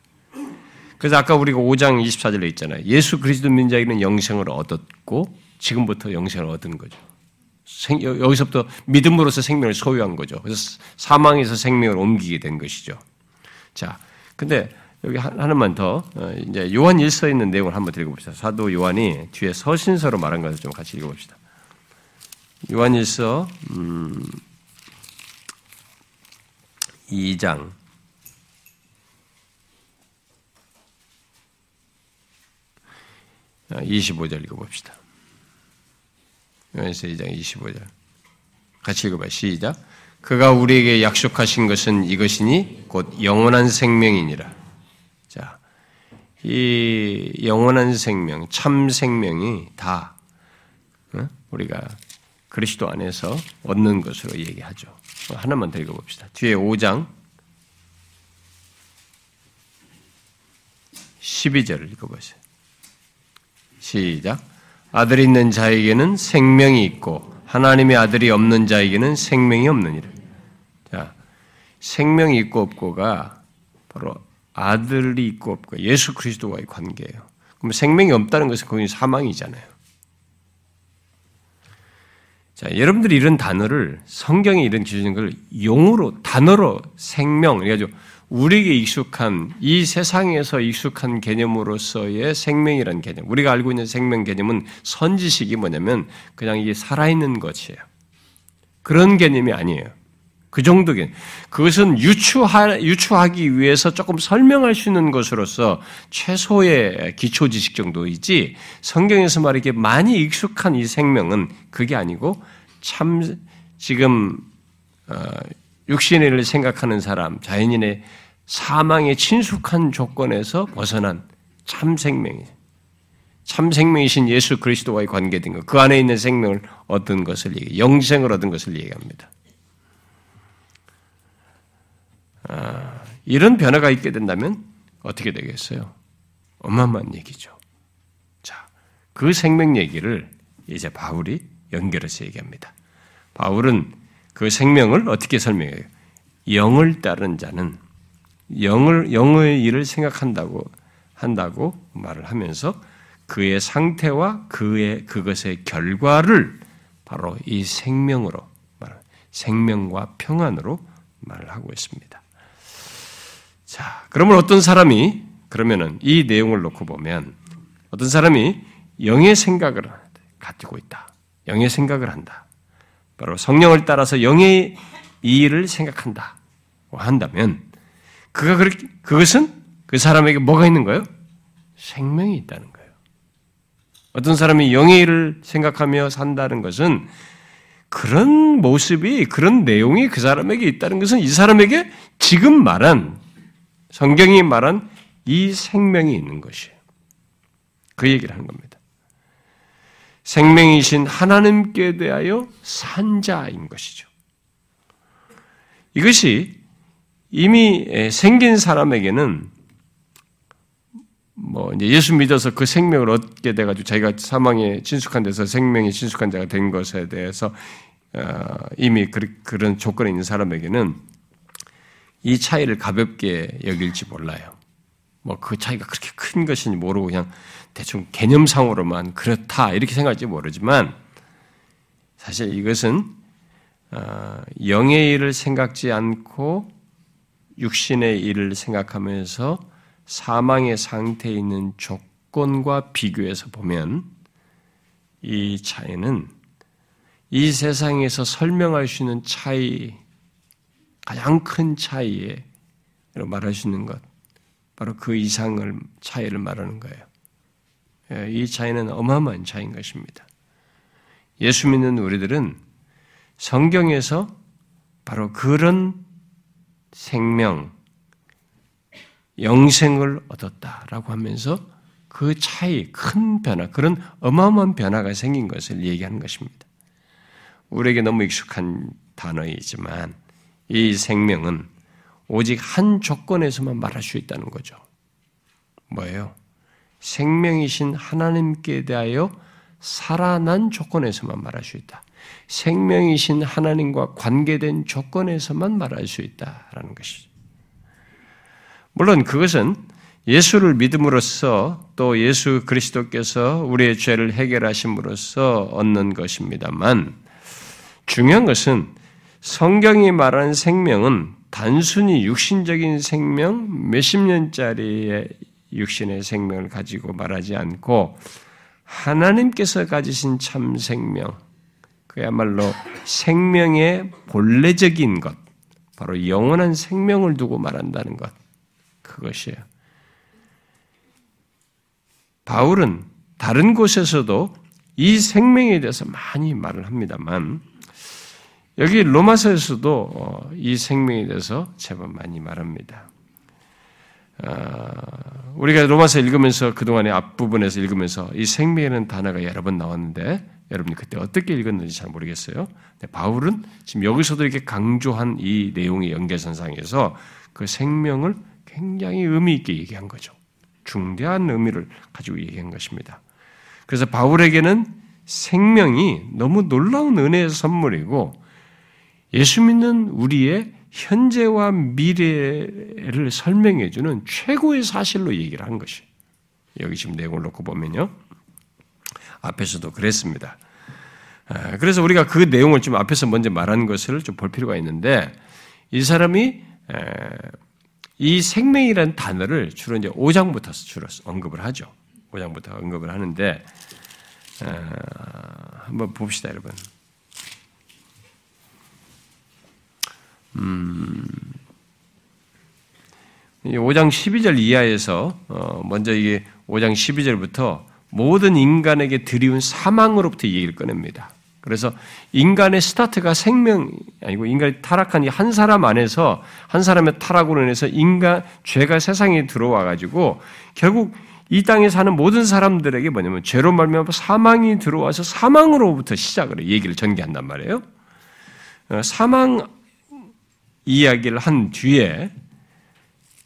그래서 아까 우리가 5장 24절에 있잖아요. 예수 그리스도 민자에게는 영생을 얻었고 지금부터 영생을 얻은 거죠. 생, 여기서부터 믿음으로서 생명을 소유한 거죠. 그래서 사망에서 생명을 옮기게 된 것이죠. 자, 근데 여기 하나만 더 어, 이제 요한 일서에 있는 내용을 한번 읽어봅시다. 사도 요한이 뒤에 서신서로 말한 것을 좀 같이 읽어봅시다. 요한 일서 음, 2장 25절 읽어봅시다. 요한서 2장 25절. 같이 읽어봐요. 시작. 그가 우리에게 약속하신 것은 이것이니 곧 영원한 생명이니라. 자, 이 영원한 생명, 참 생명이 다 어? 우리가 그리스도 안에서 얻는 것으로 얘기하죠. 하나만 더 읽어봅시다. 뒤에 5장 12절을 읽어보세요. 시작. 아들이 있는 자에게는 생명이 있고 하나님의 아들이 없는 자에게는 생명이 없느니라. 자, 생명이 있고 없고가 바로 아들이 있고 없고 예수 그리스도와의 관계예요. 그럼 생명이 없다는 것은 거기 사망이잖아요. 자, 여러분들이 이런 단어를 성경에 이런 기준인 걸 용어로 단어로 생명 그래가지고 우리에게 익숙한 이 세상에서 익숙한 개념으로서의 생명이라는 개념. 우리가 알고 있는 생명 개념은 선지식이 뭐냐면 그냥 이게 살아있는 것이에요. 그런 개념이 아니에요. 그 정도 개념. 그것은 유추하, 유추하기 위해서 조금 설명할 수 있는 것으로서 최소의 기초 지식 정도이지 성경에서 말이게 많이 익숙한 이 생명은 그게 아니고 참 지금 어, 육신의 일을 생각하는 사람, 자연인의 사망의 친숙한 조건에서 벗어난 참 생명이 참 생명이신 예수 그리스도와의 관계된 것, 그 안에 있는 생명을 얻은 것을 얘기, 영생을 얻은 것을 얘기합니다. 아, 이런 변화가 있게 된다면 어떻게 되겠어요? 어마어마한 얘기죠. 자, 그 생명 얘기를 이제 바울이 연결해서 얘기합니다. 바울은 그 생명을 어떻게 설명해요? 영을 따른 자는 영을 영의 일을 생각한다고 한다고 말을 하면서 그의 상태와 그의 그것의 결과를 바로 이 생명으로 말 생명과 평안으로 말을 하고 있습니다. 자, 그러면 어떤 사람이 그러면은 이 내용을 놓고 보면 어떤 사람이 영의 생각을 가지고 있다. 영의 생각을 한다. 바로 성령을 따라서 영의 일을 생각한다. 한다면 그가 그렇게 그것은 그 사람에게 뭐가 있는 거예요? 생명이 있다는 거예요. 어떤 사람이 영의 일을 생각하며 산다는 것은 그런 모습이 그런 내용이 그 사람에게 있다는 것은 이 사람에게 지금 말한 성경이 말한 이 생명이 있는 것이에요. 그 얘기를 하는 겁니다. 생명이신 하나님께 대하여 산자인 것이죠. 이것이 이미 생긴 사람에게는 뭐 이제 예수 믿어서 그 생명을 얻게 돼가지고 자기가 사망에 친숙한 데서 생명이 친숙한 자가 된 것에 대해서 어, 이미 그런 조건에 있는 사람에게는 이 차이를 가볍게 여길지 몰라요. 뭐 그 차이가 그렇게 큰 것인지 모르고 그냥 대충 개념상으로만 그렇다 이렇게 생각할지 모르지만 사실 이것은 어, 영의 일을 생각지 않고 육신의 일을 생각하면서 사망의 상태에 있는 조건과 비교해서 보면 이 차이는 이 세상에서 설명할 수 있는 차이, 가장 큰 차이로 말할 수 있는 것, 바로 그 이상을 차이를 말하는 거예요. 예, 이 차이는 어마어마한 차이인 것입니다. 예수 믿는 우리들은 성경에서 바로 그런 생명, 영생을 얻었다라고 하면서 그 차이, 큰 변화, 그런 어마어마한 변화가 생긴 것을 얘기하는 것입니다. 우리에게 너무 익숙한 단어이지만 이 생명은 오직 한 조건에서만 말할 수 있다는 거죠. 뭐예요? 생명이신 하나님께 대하여 살아난 조건에서만 말할 수 있다. 생명이신 하나님과 관계된 조건에서만 말할 수 있다라는 것이죠. 물론 그것은 예수를 믿음으로써 또 예수 그리스도께서 우리의 죄를 해결하심으로써 얻는 것입니다만 중요한 것은 성경이 말하는 생명은 단순히 육신적인 생명, 몇십 년짜리의 육신의 생명을 가지고 말하지 않고 하나님께서 가지신 참 생명, 그야말로 생명의 본래적인 것, 바로 영원한 생명을 두고 말한다는 것, 그것이에요. 바울은 다른 곳에서도 이 생명에 대해서 많이 말을 합니다만, 여기 로마서에서도 어, 이 생명에 대해서 제법 많이 말합니다. 아, 우리가 로마서 읽으면서 그동안의 앞부분에서 읽으면서 이 생명이라는 단어가 여러 번 나왔는데 여러분이 그때 어떻게 읽었는지 잘 모르겠어요. 바울은 지금 여기서도 이렇게 강조한 이 내용의 연계선상에서 그 생명을 굉장히 의미 있게 얘기한 거죠. 중대한 의미를 가지고 얘기한 것입니다. 그래서 바울에게는 생명이 너무 놀라운 은혜의 선물이고 예수 믿는 우리의 현재와 미래를 설명해주는 최고의 사실로 얘기를 한 것이. 여기 지금 내용을 놓고 보면요. 앞에서도 그랬습니다. 아, 그래서 우리가 그 내용을 좀 앞에서 먼저 말한 것을 좀 볼 필요가 있는데, 이 사람이 이 생명이라는 단어를 주로 이제 5장부터 주로 언급을 하죠. 5장부터 언급을 하는데, 한번 봅시다, 여러분. 음, 5장 12절 이하에서 어, 먼저 이게 5장 12절부터 모든 인간에게 드리운 사망으로부터 얘기를 꺼냅니다. 그래서 인간의 스타트가 생명 아니고 인간이 타락한 이 한 사람 안에서 한 사람의 타락으로 인해서 인간 죄가 세상에 들어와 가지고 결국 이 땅에 사는 모든 사람들에게 뭐냐면 죄로 말미암아 사망이 들어와서 사망으로부터 시작을 해 얘기를 전개한단 말이에요. 어, 사망 이야기를 한 뒤에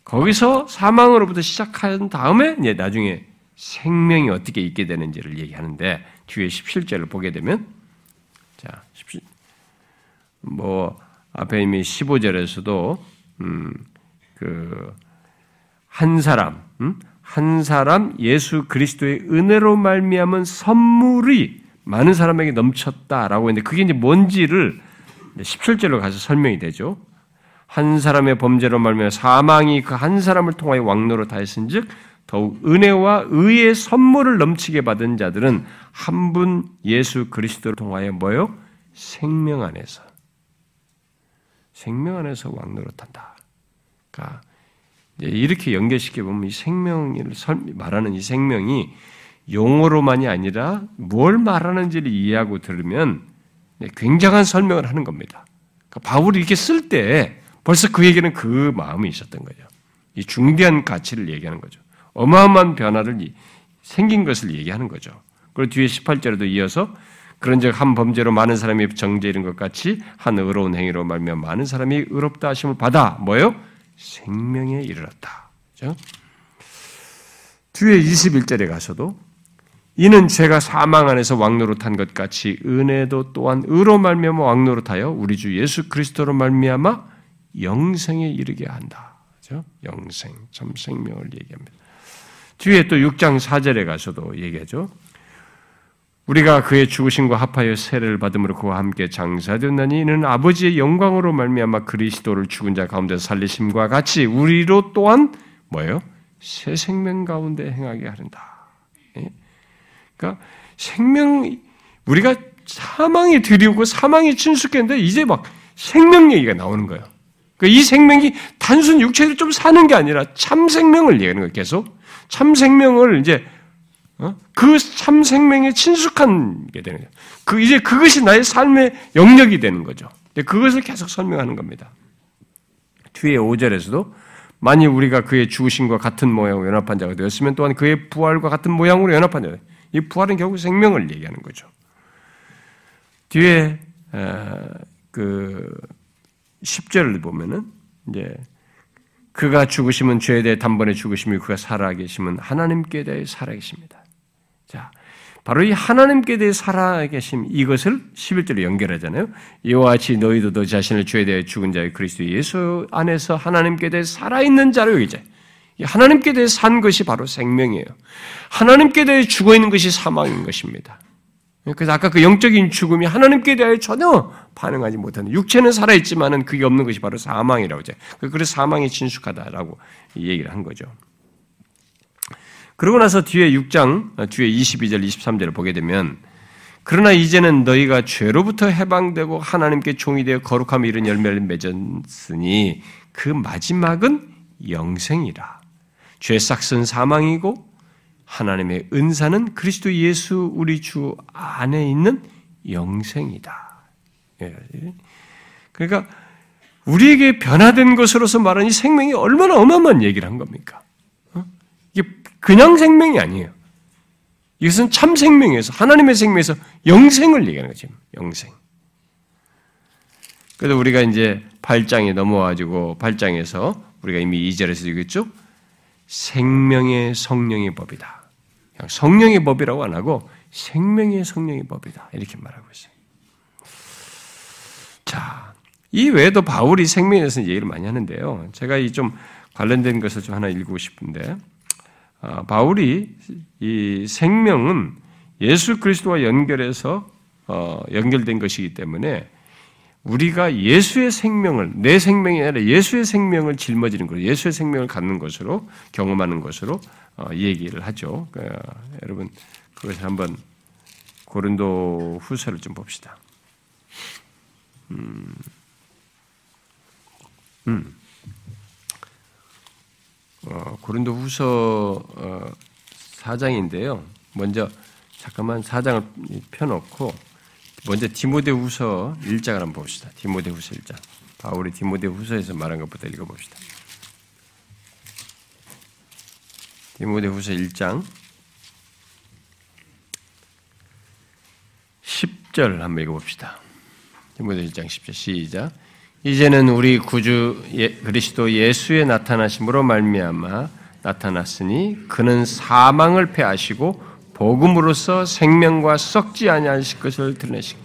거기서 사망으로부터 시작한 다음에 이제 나중에 생명이 어떻게 있게 되는지를 얘기하는데 뒤에 17절을 보게 되면 자, 17, 뭐 앞에 이미 15절에서도 음, 그한 사람, 음? 한 사람 예수 그리스도의 은혜로 말미암은 선물이 많은 사람에게 넘쳤다라고 했는데 그게 이제 뭔지를 17절로 가서 설명이 되죠. 한 사람의 범죄로 말미암아 사망이 그 한 사람을 통하여 왕노로 다했은즉 더욱 은혜와 의의 선물을 넘치게 받은 자들은 한 분 예수 그리스도를 통하여 뭐요? 생명 안에서 생명 안에서 왕노로 탄다. 그러니까 이렇게 연결시켜 보면 이 생명을 말하는 이 생명이 용어로만이 아니라 뭘 말하는지를 이해하고 들으면 굉장한 설명을 하는 겁니다. 그러니까 바울이 이렇게 쓸 때 벌써 그에게는 그 마음이 있었던 거죠. 이 중대한 가치를 얘기하는 거죠. 어마어마한 변화를 생긴 것을 얘기하는 거죠. 그리고 뒤에 18절에도 이어서 그런즉 한 범죄로 많은 사람이 정죄 이른 것 같이 한 의로운 행위로 말며 많은 사람이 의롭다 하심을 받아 뭐요? 생명에 이르렀다. 그죠? 뒤에 21절에 가서도 이는 제가 사망 안에서 왕노릇한 것 같이 은혜도 또한 의로 말미암아 왕노릇하여 우리 주 예수 그리스도로 말미암아 영생에 이르게 한다. 그죠? 영생, 참 생명을 얘기합니다. 뒤에 또 6장 4절에 가서도 얘기하죠. 우리가 그의 죽으심과 합하여 세례를 받음으로 그와 함께 장사되었나니 이는 아버지의 영광으로 말미암아 그리스도를 죽은 자 가운데 살리심과 같이 우리로 또한 뭐예요? 새 생명 가운데 행하게 하른다. 예? 그러니까 생명 우리가 사망이 드리고 사망이 친숙했는데 이제 막 생명 얘기가 나오는 거예요. 그러니까 이 생명이 단순 육체를 좀 사는 게 아니라 참 생명을 얘기하는 거예요. 계속 참 생명을 이제 어? 그참 생명에 친숙한 게 되는 거예요. 그 이제 그것이 나의 삶의 영역이 되는 거죠. 그것을 계속 설명하는 겁니다. 뒤에 5절에서도 만일 우리가 그의 죽으심과 같은 모양으로 연합한 자가 되었으면 또한 그의 부활과 같은 모양으로 연합한 자. 이 부활은 결국 생명을 얘기하는 거죠. 뒤에 그 10절을 보면은 이제 그가 죽으시면 죄에 대해 단번에 죽으심이 그가 살아계심은 하나님께 대해 살아계십니다. 자, 바로 이 하나님께 대해 살아계심 이것을 11절로 연결하잖아요. 이와 같이 너희도 너 자신을 죄에 대해 죽은 자의 그리스도 예수 안에서 하나님께 대해 살아있는 자로 여기자. 하나님께 대해 산 것이 바로 생명이에요. 하나님께 대해 죽어 있는 것이 사망인 것입니다. 그래서 아까 그 영적인 죽음이 하나님께 대하여 전혀 반응하지 못하는 육체는 살아있지만은 그게 없는 것이 바로 사망이라고 하죠. 그래서 사망이 진숙하다라고 얘기를 한 거죠. 그러고 나서 뒤에 6장, 뒤에 22절, 23절을 보게 되면 그러나 이제는 너희가 죄로부터 해방되고 하나님께 종이 되어 거룩함 이른 열매를 맺었으니 그 마지막은 영생이라. 죄 싹은 사망이고 하나님의 은사는 그리스도 예수 우리 주 안에 있는 영생이다. 예. 그러니까 우리에게 변화된 것으로서 말하는 이 생명이 얼마나 어마어마한 얘기를 한 겁니까? 어? 이게 그냥 생명이 아니에요. 이것은 참 생명에서 하나님의 생명에서 영생을 얘기하는 거죠. 영생. 그래서 우리가 이제 8장에 넘어와가지고 8장에서 우리가 이미 2절에서 읽었죠? 생명의 성령의 법이다. 성령의 법이라고 안 하고 생명의 성령의 법이다. 이렇게 말하고 있어요. 자, 이 외에도 바울이 생명에 대해서 얘기를 많이 하는데요. 제가 이 좀 관련된 것을 좀 하나 읽고 싶은데, 아, 바울이 이 생명은 예수 그리스도와 연결해서 어, 연결된 것이기 때문에 우리가 예수의 생명을 내 생명이 아니라 예수의 생명을 짊어지는 것, 예수의 생명을 갖는 것으로 경험하는 것으로 어, 얘기를 하죠. 그, 여러분 그것을 한번 고린도 후서를 좀 봅시다. 음, 음. 어, 고린도 후서 어, 4장인데요. 먼저 잠깐만 4장을 펴놓고 먼저 디모데 후서 1장을 한번 봅시다. 디모데 후서 1장. 바울이 디모데 후서에서 말한 것부터 읽어봅시다. 디모데 후서 1장 10절 한번 읽어봅시다. 디모데 1장 10절 시작. 이제는 우리 구주 예, 그리스도 예수의 나타나심으로 말미암아 나타났으니 그는 사망을 패하시고 복음으로써 생명과 썩지 아니하실 것을 드러내시고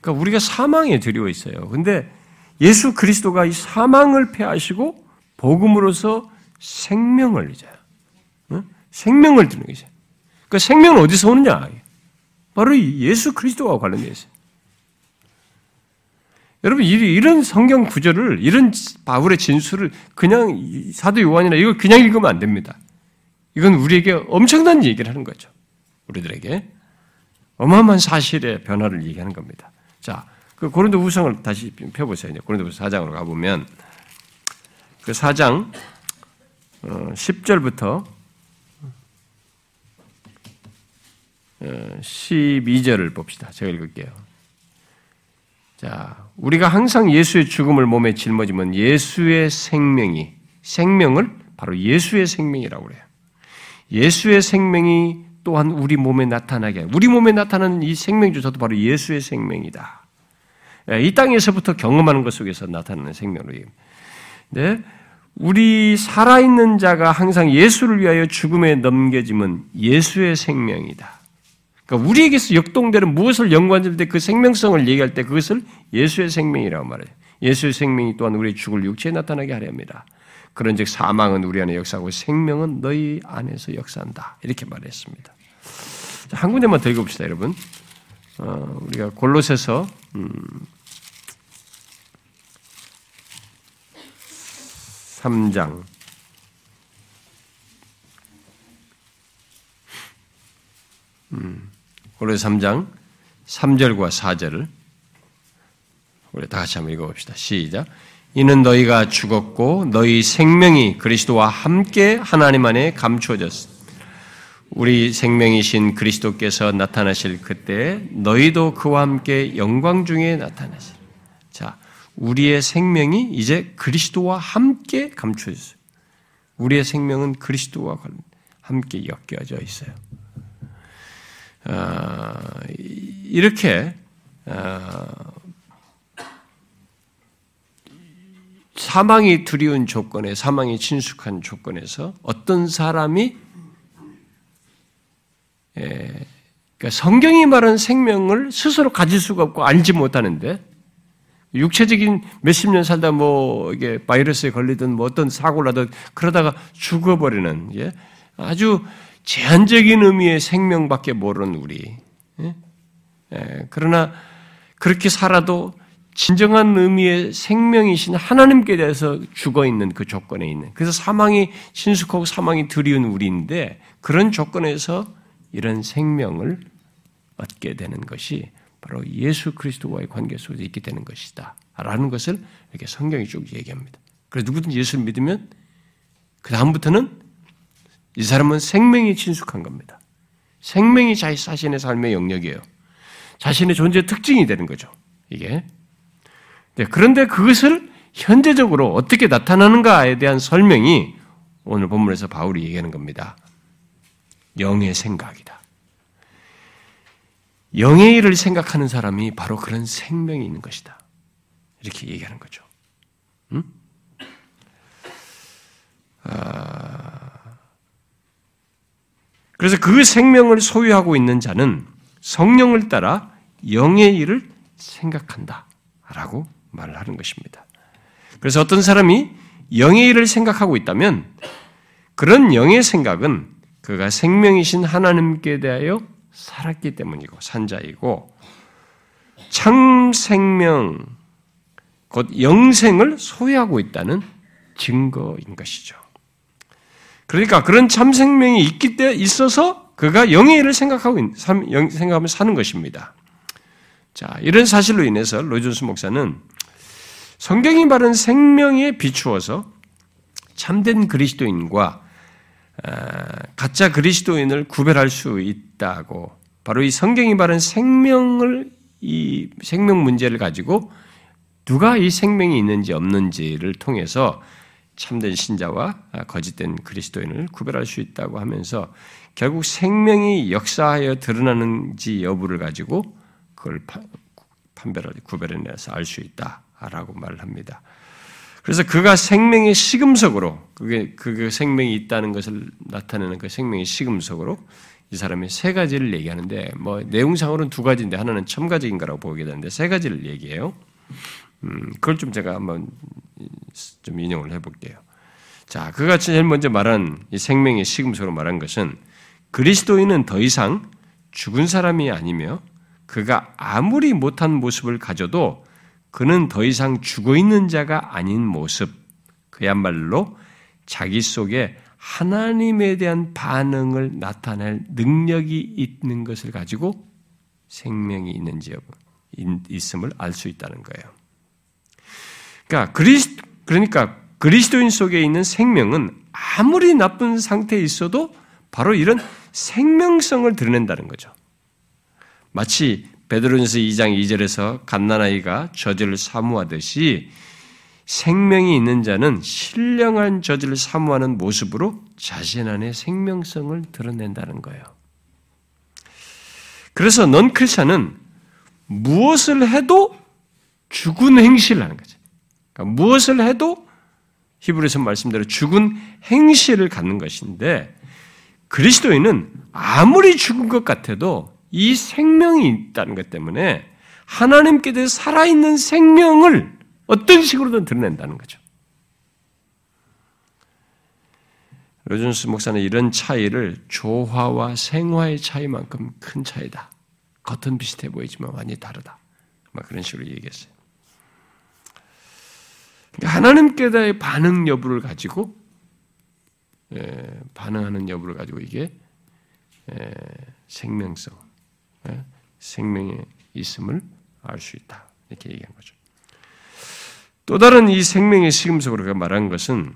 그러니까 우리가 사망에 두려워 있어요. 근데 예수 그리스도가 이 사망을 패하시고 복음으로써 생명을 이제 생명을 드는 것이죠. 그 생명은 어디서 오느냐? 바로 예수 그리스도와 관련되어 있어요. 여러분 이런 성경 구절을 이런 바울의 진술을 그냥 사도 요한이나 이거 그냥 읽으면 안 됩니다. 이건 우리에게 엄청난 얘기를 하는 거죠. 우리들에게 어마어마한 사실의 변화를 얘기하는 겁니다. 자, 그 고린도 후성을 다시 펴보세요. 고린도 후서 4장으로 가보면 그 4장 10절부터 어, 12절을 봅시다. 제가 읽을게요. 자, 우리가 항상 예수의 죽음을 몸에 짊어지면 예수의 생명이, 생명을 바로 예수의 생명이라고 그래요. 예수의 생명이 또한 우리 몸에 나타나게, 우리 몸에 나타나는 이 생명조차도 바로 예수의 생명이다. 예, 이 땅에서부터 경험하는 것 속에서 나타나는 생명으로. 네? 우리 살아있는 자가 항상 예수를 위하여 죽음에 넘겨짐은 예수의 생명이다. 그러니까 우리에게서 역동되는 무엇을 연관될 때그 생명성을 얘기할 때 그것을 예수의 생명이라고 말해요. 예수의 생명이 또한 우리의 죽을 육체에 나타나게 하려 합니다. 그런즉 사망은 우리 안에 역사하고 생명은 너희 안에서 역사한다. 이렇게 말했습니다. 한 군데만 더 읽어봅시다, 여러분. 어, 우리가 골로새서 음, 3장 음. 골로새 3장 3절과 4절을 우리 다 같이 한번 읽어봅시다. 시작. 이는 너희가 죽었고 너희 생명이 그리스도와 함께 하나님 안에 감추어졌습니다. 우리 생명이신 그리스도께서 나타나실 그때 너희도 그와 함께 영광 중에 나타나실. 자, 우리의 생명이 이제 그리스도와 함께 감추어졌어요. 우리의 생명은 그리스도와 함께 엮여져 있어요. 어, 이렇게 어, 사망이 두려운 조건에 사망이 친숙한 조건에서 어떤 사람이 그러니까 성경이 말하는 생명을 스스로 가질 수가 없고 알지 못하는데 육체적인 몇십 년 살다 뭐 이게 바이러스에 걸리든 뭐 어떤 사고를 하든 그러다가 죽어버리는 예? 아주 제한적인 의미의 생명밖에 모르는 우리. 예? 예, 그러나 그렇게 살아도 진정한 의미의 생명이신 하나님께 대해서 죽어 있는 그 조건에 있는. 그래서 사망이 신숙하고 사망이 두려운 우리인데 그런 조건에서 이런 생명을 얻게 되는 것이 바로 예수 그리스도와의 관계 속에서 있게 되는 것이다. 라는 것을 이렇게 성경이 쭉 얘기합니다. 그래서 누구든지 예수를 믿으면 그 다음부터는 이 사람은 생명이 친숙한 겁니다. 생명이 자신의 삶의 영역이에요. 자신의 존재 특징이 되는 거죠. 이게. 네, 그런데 그것을 현재적으로 어떻게 나타나는가에 대한 설명이 오늘 본문에서 바울이 얘기하는 겁니다. 영의 생각이다. 영의 일을 생각하는 사람이 바로 그런 생명이 있는 것이다. 이렇게 얘기하는 거죠. 음? 아... 그래서 그 생명을 소유하고 있는 자는 성령을 따라 영의 일을 생각한다. 라고 말을 하는 것입니다. 그래서 어떤 사람이 영의 일을 생각하고 있다면 그런 영의 생각은 그가 생명이신 하나님께 대하여 살았기 때문이고 산자이고 참 생명 곧 영생을 소유하고 있다는 증거인 것이죠. 그러니까 그런 참 생명이 있기 때 있어서 그가 영의 일을 생각하고 생각하며 사는 것입니다. 자, 이런 사실로 인해서 로이존스 목사는 성경이 말하는 생명에 비추어서 참된 그리스도인과 아, 가짜 그리스도인을 구별할 수 있다고. 바로 이 성경이 말하는 생명을 이 생명 문제를 가지고 누가 이 생명이 있는지 없는지를 통해서 참된 신자와 거짓된 그리스도인을 구별할 수 있다고 하면서 결국 생명이 역사하여 드러나는지 여부를 가지고 그걸 판별할 구별해내서 알 수 있다 라고 말을 합니다. 그래서 그가 생명의 시금석으로 그게 그 생명이 있다는 것을 나타내는 그 생명의 시금석으로 이 사람이 세 가지를 얘기하는데 뭐 내용상으로는 두 가지인데 하나는 첨가적인 거라고 보게 되는데 세 가지를 얘기해요. 음, 그걸 좀 제가 한번 좀 인용을 해볼게요. 자, 그가 제일 먼저 말한 이 생명의 시금석으로 말한 것은 그리스도인은 더 이상 죽은 사람이 아니며 그가 아무리 못한 모습을 가져도 그는 더 이상 죽어 있는 자가 아닌 모습, 그야말로 자기 속에 하나님에 대한 반응을 나타낼 능력이 있는 것을 가지고 생명이 있는지 여부, 있음을 알 수 있다는 거예요. 그러니까 그리스 그러니까 그리스도인 속에 있는 생명은 아무리 나쁜 상태에 있어도 바로 이런 생명성을 드러낸다는 거죠. 마치 베드로전서 2장 2절에서 갓난아이가 저주를 사모하듯이 생명이 있는 자는 신령한 저주를 사모하는 모습으로 자신 안에 생명성을 드러낸다는 거예요. 그래서 넌 크리스천은 무엇을 해도 죽은 행실을 하는 거죠. 그러니까 무엇을 해도 히브리서 말씀대로 죽은 행실을 갖는 것인데 그리스도인은 아무리 죽은 것 같아도 이 생명이 있다는 것 때문에 하나님께 대해 살아있는 생명을 어떤 식으로든 드러낸다는 거죠. 로준스 목사는 이런 차이를 조화와 생화의 차이만큼 큰 차이다. 겉은 비슷해 보이지만 완전히 다르다. 막 그런 식으로 얘기했어요. 그러니까 하나님께 대해 반응 여부를 가지고 예, 반응하는 여부를 가지고 이게 예, 생명성, 예, 생명의 있음을 알 수 있다 이렇게 얘기한 거죠. 또 다른 이 생명의 시금석으로 말한 것은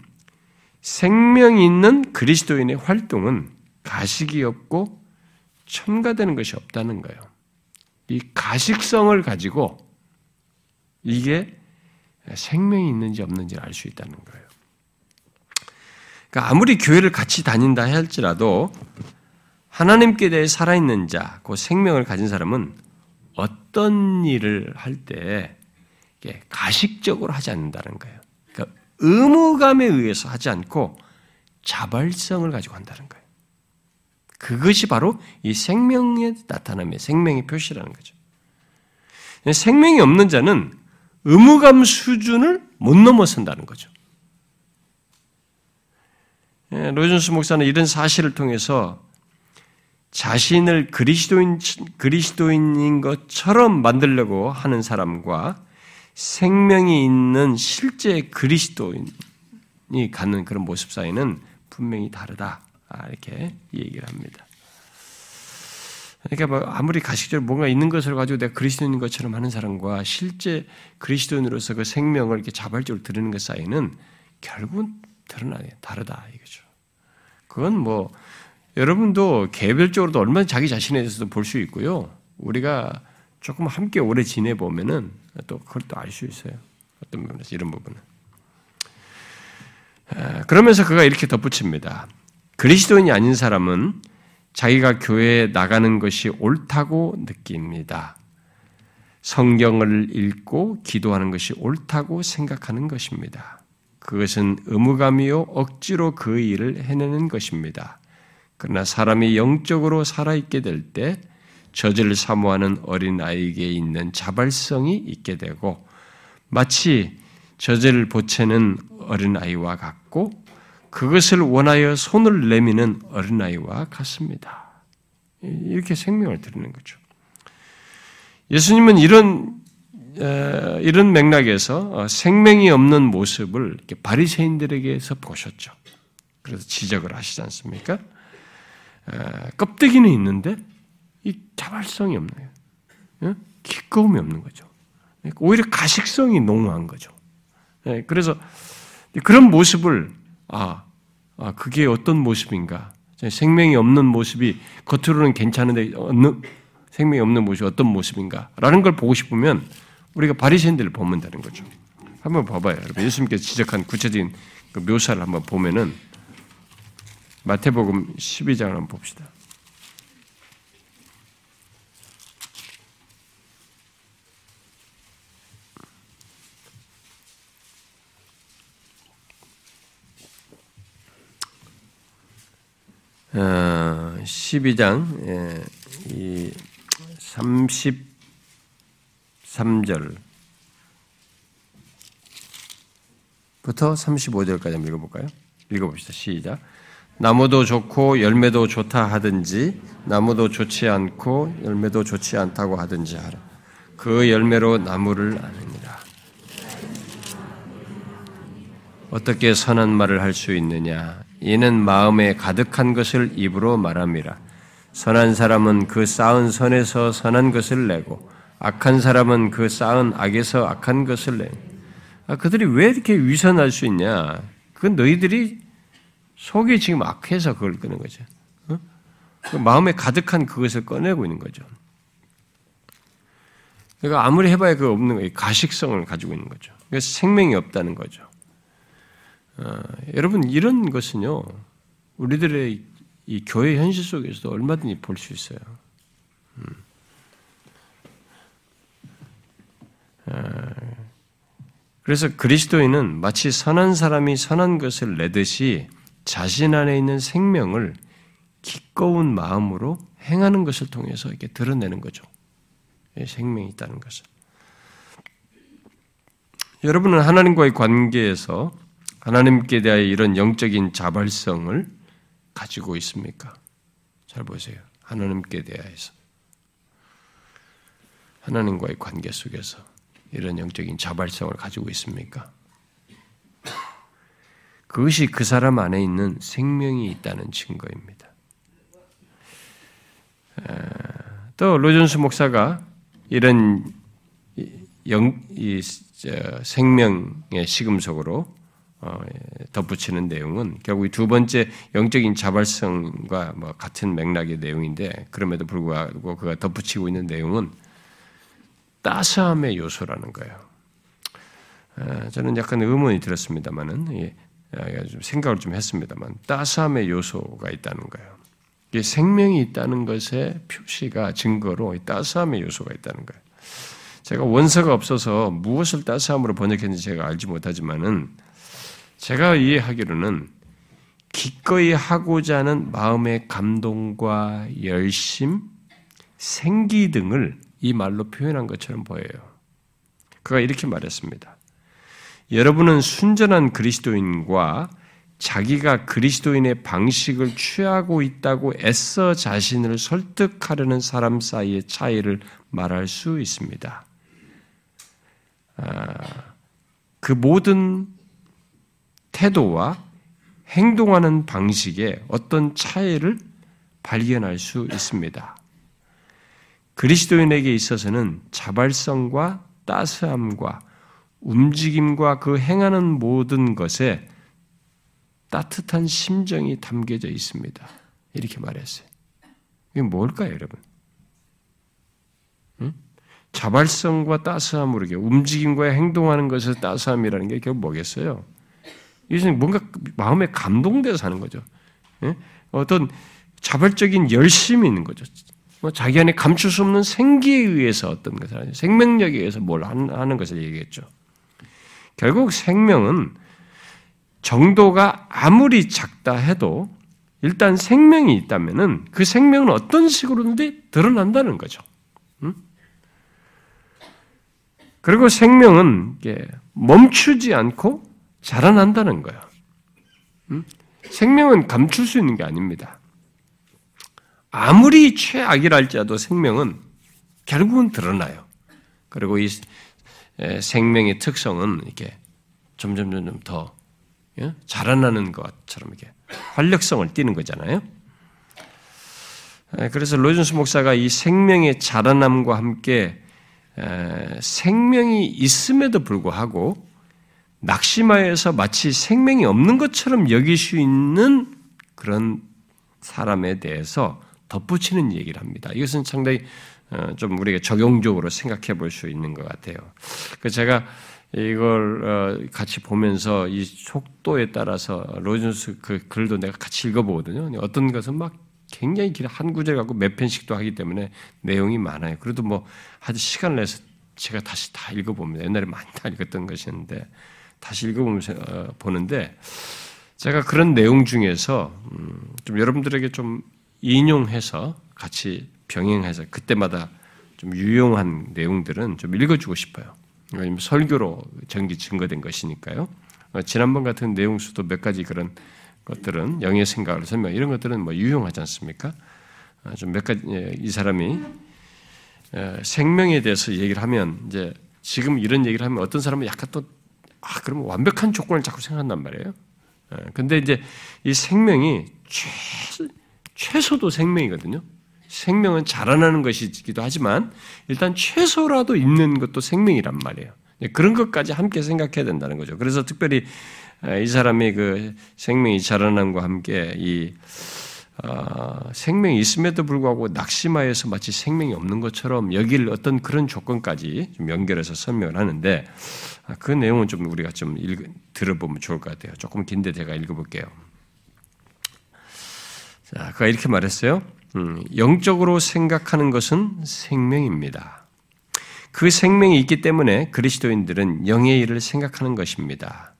생명 있는 그리스도인의 활동은 가식이 없고 첨가되는 것이 없다는 거예요. 이 가식성을 가지고 이게 생명이 있는지 없는지를 알 수 있다는 거예요. 그러니까 아무리 교회를 같이 다닌다 할지라도 하나님께 대해 살아있는 자, 그 생명을 가진 사람은 어떤 일을 할 때 가식적으로 하지 않는다는 거예요. 그러니까 의무감에 의해서 하지 않고 자발성을 가지고 한다는 거예요. 그것이 바로 이 생명의 나타남의 생명의 표시라는 거죠. 생명이 없는 자는 의무감 수준을 못 넘어선다는 거죠. 예, 로이존스 목사는 이런 사실을 통해서 자신을 그리스도인, 그리스도인인 것처럼 만들려고 하는 사람과 생명이 있는 실제 그리스도인이 갖는 그런 모습 사이는 분명히 다르다. 아, 이렇게 얘기를 합니다. 그러니까 뭐 아무리 가식적으로 뭔가 있는 것을 가지고 내가 그리스도인인 것처럼 하는 사람과 실제 그리스도인으로서 그 생명을 이렇게 자발적으로 드리는 것 사이는 결국은 드러나요. 다르다 이거죠. 그건 뭐 여러분도 개별적으로도 얼마나 자기 자신에 대해서도 볼 수 있고요. 우리가 조금 함께 오래 지내 보면은 또 그걸 또 알 수 있어요. 어떤 부분에서 이런 부분은. 그러면서 그가 이렇게 덧붙입니다. 그리스도인이 아닌 사람은 자기가 교회에 나가는 것이 옳다고 느낍니다. 성경을 읽고 기도하는 것이 옳다고 생각하는 것입니다. 그것은 의무감이요 억지로 그 일을 해내는 것입니다. 그러나 사람이 영적으로 살아있게 될 때 저질 사모하는 어린 아이에게 있는 자발성이 있게 되고 마치 저질 보채는 어린 아이와 같고 그것을 원하여 손을 내미는 어린 아이와 같습니다. 이렇게 생명을 드리는 거죠. 예수님은 이런 이런 맥락에서 어, 생명이 없는 모습을 바리새인들에게서 보셨죠. 그래서 지적을 하시지 않습니까? 껍데기는 있는데 이 자발성이 없는 거예요. 기꺼움이 없는 거죠. 오히려 가식성이 농후한 거죠. 그래서 그런 모습을 아, 아 그게 어떤 모습인가? 생명이 없는 모습이 겉으로는 괜찮은데 생명이 없는 모습이 어떤 모습인가라는 걸 보고 싶으면 우리가 바리새인들을 보면 되는 거죠. 한번 봐봐요. 여러분. 예수님께서 지적한 구체적인 그 묘사를 한번 보면은 마태복음 12장을 한번 봅시다. 어, 12장 예, 이 33절 부터 35절까지 한번 읽어볼까요? 읽어봅시다. 시작. 나무도 좋고 열매도 좋다 하든지 나무도 좋지 않고 열매도 좋지 않다고 하든지 하라. 그 열매로 나무를 아느니라. 어떻게 선한 말을 할 수 있느냐? 이는 마음에 가득한 것을 입으로 말함이라. 선한 사람은 그 쌓은 선에서 선한 것을 내고 악한 사람은 그 쌓은 악에서 악한 것을 내. 아, 그들이 왜 이렇게 위선할 수 있냐? 그건 너희들이 속이 지금 악해서 그걸 끄는 거죠. 어? 그 마음에 가득한 그것을 꺼내고 있는 거죠. 그러니까 아무리 해봐야 그 없는 거예요. 가식성을 가지고 있는 거죠. 그래서 생명이 없다는 거죠. 어, 여러분 이런 것은요 우리들의 이 교회 현실 속에서도 얼마든지 볼 수 있어요. 음. 어, 그래서 그리스도인은 마치 선한 사람이 선한 것을 내듯이 자신 안에 있는 생명을 기꺼운 마음으로 행하는 것을 통해서 이렇게 드러내는 거죠. 생명이 있다는 것을. 여러분은 하나님과의 관계에서 하나님께 대하여 이런 영적인 자발성을 가지고 있습니까? 잘 보세요. 하나님께 대하여서. 하나님과의 관계 속에서 이런 영적인 자발성을 가지고 있습니까? 그것이 그 사람 안에 있는 생명이 있다는 증거입니다. 또 로존스 목사가 이런 영, 이, 생명의 시금석으로 어, 덧붙이는 내용은 결국 두 번째 영적인 자발성과 뭐 같은 맥락의 내용인데 그럼에도 불구하고 그가 덧붙이고 있는 내용은 따스함의 요소라는 거예요. 저는 약간 의문이 들었습니다만은 좀 생각을 좀 했습니다만 따스함의 요소가 있다는 거예요. 생명이 있다는 것의 표시가 증거로 따스함의 요소가 있다는 거예요. 제가 원서가 없어서 무엇을 따스함으로 번역했는지 제가 알지 못하지만은 제가 이해하기로는 기꺼이 하고자 하는 마음의 감동과 열심, 생기 등을 이 말로 표현한 것처럼 보여요. 그가 이렇게 말했습니다. 여러분은 순전한 그리스도인과 자기가 그리스도인의 방식을 취하고 있다고 애써 자신을 설득하려는 사람 사이의 차이를 말할 수 있습니다. 아, 그 모든 태도와 행동하는 방식에 어떤 차이를 발견할 수 있습니다. 그리스도인에게 있어서는 자발성과 따스함과 움직임과 그 행하는 모든 것에 따뜻한 심정이 담겨져 있습니다. 이렇게 말했어요. 이게 뭘까요, 여러분? 응? 자발성과 따스함으로 움직임과 행동하는 것에서 따스함이라는 게 결국 뭐겠어요? 이것은 뭔가 마음에 감동돼서 하는 거죠. 예? 어떤 자발적인 열심이 있는 거죠. 뭐 자기 안에 감출 수 없는 생기에 의해서 어떤 것을 생명력에 의해서 뭘 하는 것을 얘기했죠. 결국 생명은 정도가 아무리 작다 해도 일단 생명이 있다면은 그 생명은 어떤 식으로든지 드러난다는 거죠. 그리고 생명은 멈추지 않고 자라난다는 거예요. 생명은 감출 수 있는 게 아닙니다. 아무리 최악이라 할지라도 생명은 결국은 드러나요. 그리고 이 생명의 특성은 이렇게 점점 점점 더 예? 자라나는 것처럼 이렇게 활력성을 띠는 거잖아요. 그래서 로이존스 목사가 이 생명의 자라남과 함께 생명이 있음에도 불구하고 낙심하여서 마치 생명이 없는 것처럼 여길 수 있는 그런 사람에 대해서 덧붙이는 얘기를 합니다. 이것은 상당히 어, 좀 우리가 적용적으로 생각해 볼 수 있는 것 같아요. 그 제가 이걸 어, 같이 보면서 이 속도에 따라서 로준스 그 글도 내가 같이 읽어보거든요. 어떤 것은 막 굉장히 길한 구절 갖고 몇 편씩도 하기 때문에 내용이 많아요. 그래도 뭐 아주 시간을 내서 제가 다시 다 읽어봅니다. 옛날에 많이 다 읽었던 것이었는데 다시 읽어보면서 어, 보는데 제가 그런 내용 중에서 음, 좀 여러분들에게 좀 인용해서 같이 병행해서 그때마다 좀 유용한 내용들은 좀 읽어주고 싶어요. 설교로 전기 증거된 것이니까요. 어, 지난번 같은 내용 수도 몇 가지 그런 것들은 영의 생각을 설명 이런 것들은 뭐 유용하지 않습니까? 어, 좀몇 가지 예, 이 사람이 어, 생명에 대해서 얘기를 하면 이제 지금 이런 얘기를 하면 어떤 사람은 약간 또 아, 그러면 완벽한 조건을 자꾸 생각한단 말이에요. 근데 이제 이 생명이 최, 최소도 생명이거든요. 생명은 자라나는 것이기도 하지만 일단 최소라도 있는 것도 생명이란 말이에요. 그런 것까지 함께 생각해야 된다는 거죠. 그래서 특별히 이 사람의 그 생명이 자라남과 함께 이 어, 생명이 있음에도 불구하고 낙심하여서 마치 생명이 없는 것처럼 여길 어떤 그런 조건까지 좀 연결해서 설명을 하는데 아, 그 내용은 좀 우리가 좀 읽, 들어보면 좋을 것 같아요. 조금 긴데 제가 읽어볼게요. 자, 그가 이렇게 말했어요. 음, 영적으로 생각하는 것은 생명입니다. 그 생명이 있기 때문에 그리스도인들은 영의 일을 생각하는 것입니다.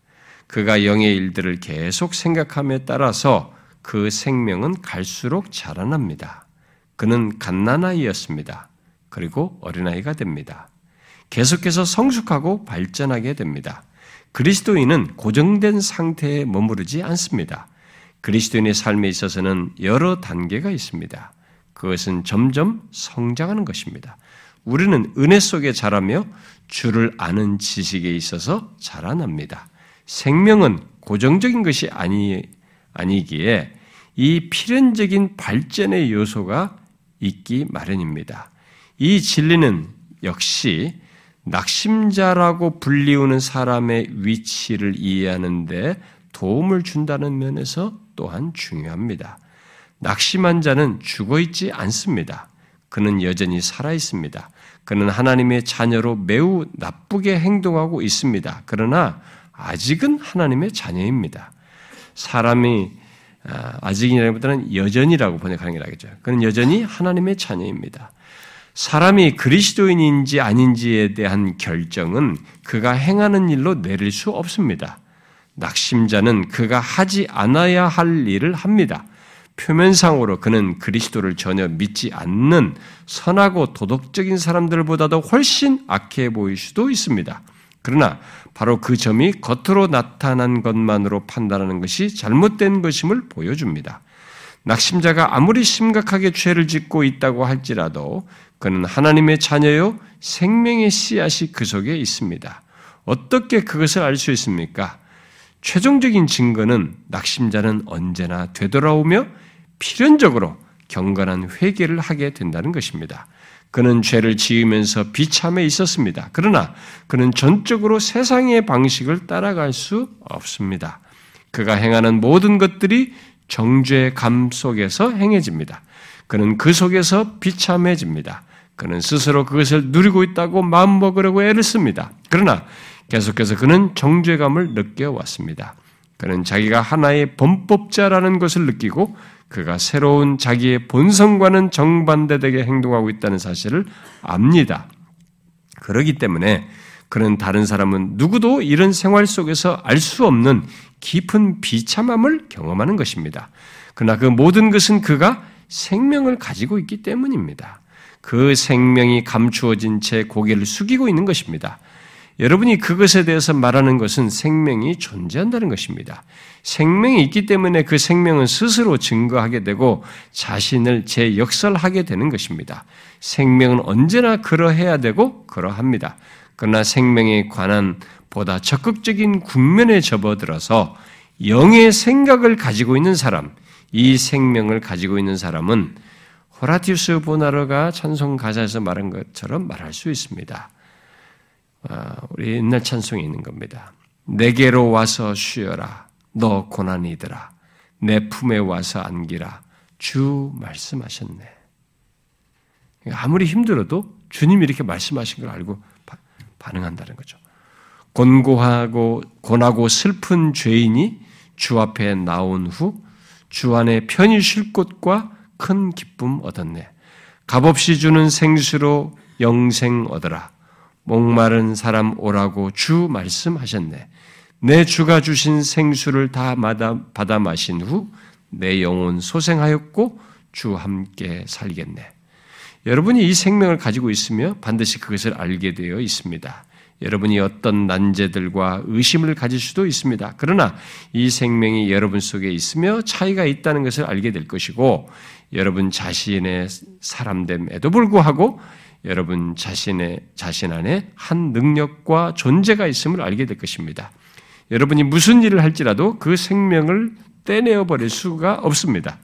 그가 영의 일들을 계속 생각함에 따라서 그 생명은 갈수록 자라납니다. 그는 갓난아이였습니다. 그리고 어린아이가 됩니다. 계속해서 성숙하고 발전하게 됩니다. 그리스도인은 고정된 상태에 머무르지 않습니다. 그리스도인의 삶에 있어서는 여러 단계가 있습니다. 그것은 점점 성장하는 것입니다. 우리는 은혜 속에 자라며 주를 아는 지식에 있어서 자라납니다. 생명은 고정적인 것이 아니, 아니기에 이 필연적인 발전의 요소가 있기 마련입니다. 이 진리는 역시 낙심자라고 불리우는 사람의 위치를 이해하는데 도움을 준다는 면에서 또한 중요합니다. 낙심한 자는 죽어 있지 않습니다. 그는 여전히 살아 있습니다. 그는 하나님의 자녀로 매우 나쁘게 행동하고 있습니다. 그러나 아직은 하나님의 자녀입니다. 사람이 아, 아직이라기보다는 여전이라고 번역하는 게 나겠죠. 그는 여전히 하나님의 자녀입니다. 사람이 그리스도인인지 아닌지에 대한 결정은 그가 행하는 일로 내릴 수 없습니다. 낙심자는 그가 하지 않아야 할 일을 합니다. 표면상으로 그는 그리스도를 전혀 믿지 않는 선하고 도덕적인 사람들보다도 훨씬 악해 보일 수도 있습니다. 그러나 바로 그 점이 겉으로 나타난 것만으로 판단하는 것이 잘못된 것임을 보여줍니다. 낙심자가 아무리 심각하게 죄를 짓고 있다고 할지라도 그는 하나님의 자녀요 생명의 씨앗이 그 속에 있습니다. 어떻게 그것을 알 수 있습니까? 최종적인 증거는 낙심자는 언제나 되돌아오며 필연적으로 경건한 회개를 하게 된다는 것입니다. 그는 죄를 지으면서 비참해 있었습니다. 그러나 그는 전적으로 세상의 방식을 따라갈 수 없습니다. 그가 행하는 모든 것들이 정죄의 감 속에서 행해집니다. 그는 그 속에서 비참해집니다. 그는 스스로 그것을 누리고 있다고 마음먹으려고 애를 씁니다. 그러나 계속해서 그는 정죄감을 느껴왔습니다. 그는 자기가 하나의 범법자라는 것을 느끼고 그가 새로운 자기의 본성과는 정반대되게 행동하고 있다는 사실을 압니다. 그러기 때문에 그는 다른 사람은 누구도 이런 생활 속에서 알 수 없는 깊은 비참함을 경험하는 것입니다. 그러나 그 모든 것은 그가 생명을 가지고 있기 때문입니다. 그 생명이 감추어진 채 고개를 숙이고 있는 것입니다. 여러분이 그것에 대해서 말하는 것은 생명이 존재한다는 것입니다. 생명이 있기 때문에 그 생명은 스스로 증거하게 되고 자신을 재역설하게 되는 것입니다. 생명은 언제나 그러해야 되고 그러합니다. 그러나 생명에 관한 보다 적극적인 국면에 접어들어서 영의 생각을 가지고 있는 사람, 이 생명을 가지고 있는 사람은 호라티우스 보나르가 찬송 가사에서 말한 것처럼 말할 수 있습니다. 아, 우리 옛날 찬송에 있는 겁니다. 내게로 와서 쉬어라. 너 고난이더라. 내 품에 와서 안기라. 주 말씀하셨네. 아무리 힘들어도 주님이 이렇게 말씀하신 걸 알고 반응한다는 거죠. 곤고하고 고나고 슬픈 죄인이 주 앞에 나온 후 주 안에 편히 쉴 곳과 큰 기쁨 얻었네. 값없이 주는 생수로 영생 얻어라. 목마른 사람 오라고 주 말씀하셨네. 내 주가 주신 생수를 다 받아 마신 후 내 영혼 소생하였고 주 함께 살겠네. 여러분이 이 생명을 가지고 있으며 반드시 그것을 알게 되어 있습니다. 여러분이 어떤 난제들과 의심을 가질 수도 있습니다. 그러나 이 생명이 여러분 속에 있으며 차이가 있다는 것을 알게 될 것이고 여러분 자신의 사람됨에도 불구하고 여러분 자신의 자신 안에 한 능력과 존재가 있음을 알게 될 것입니다. 여러분이 무슨 일을 할지라도 그 생명을 떼내어 버릴 수가 없습니다.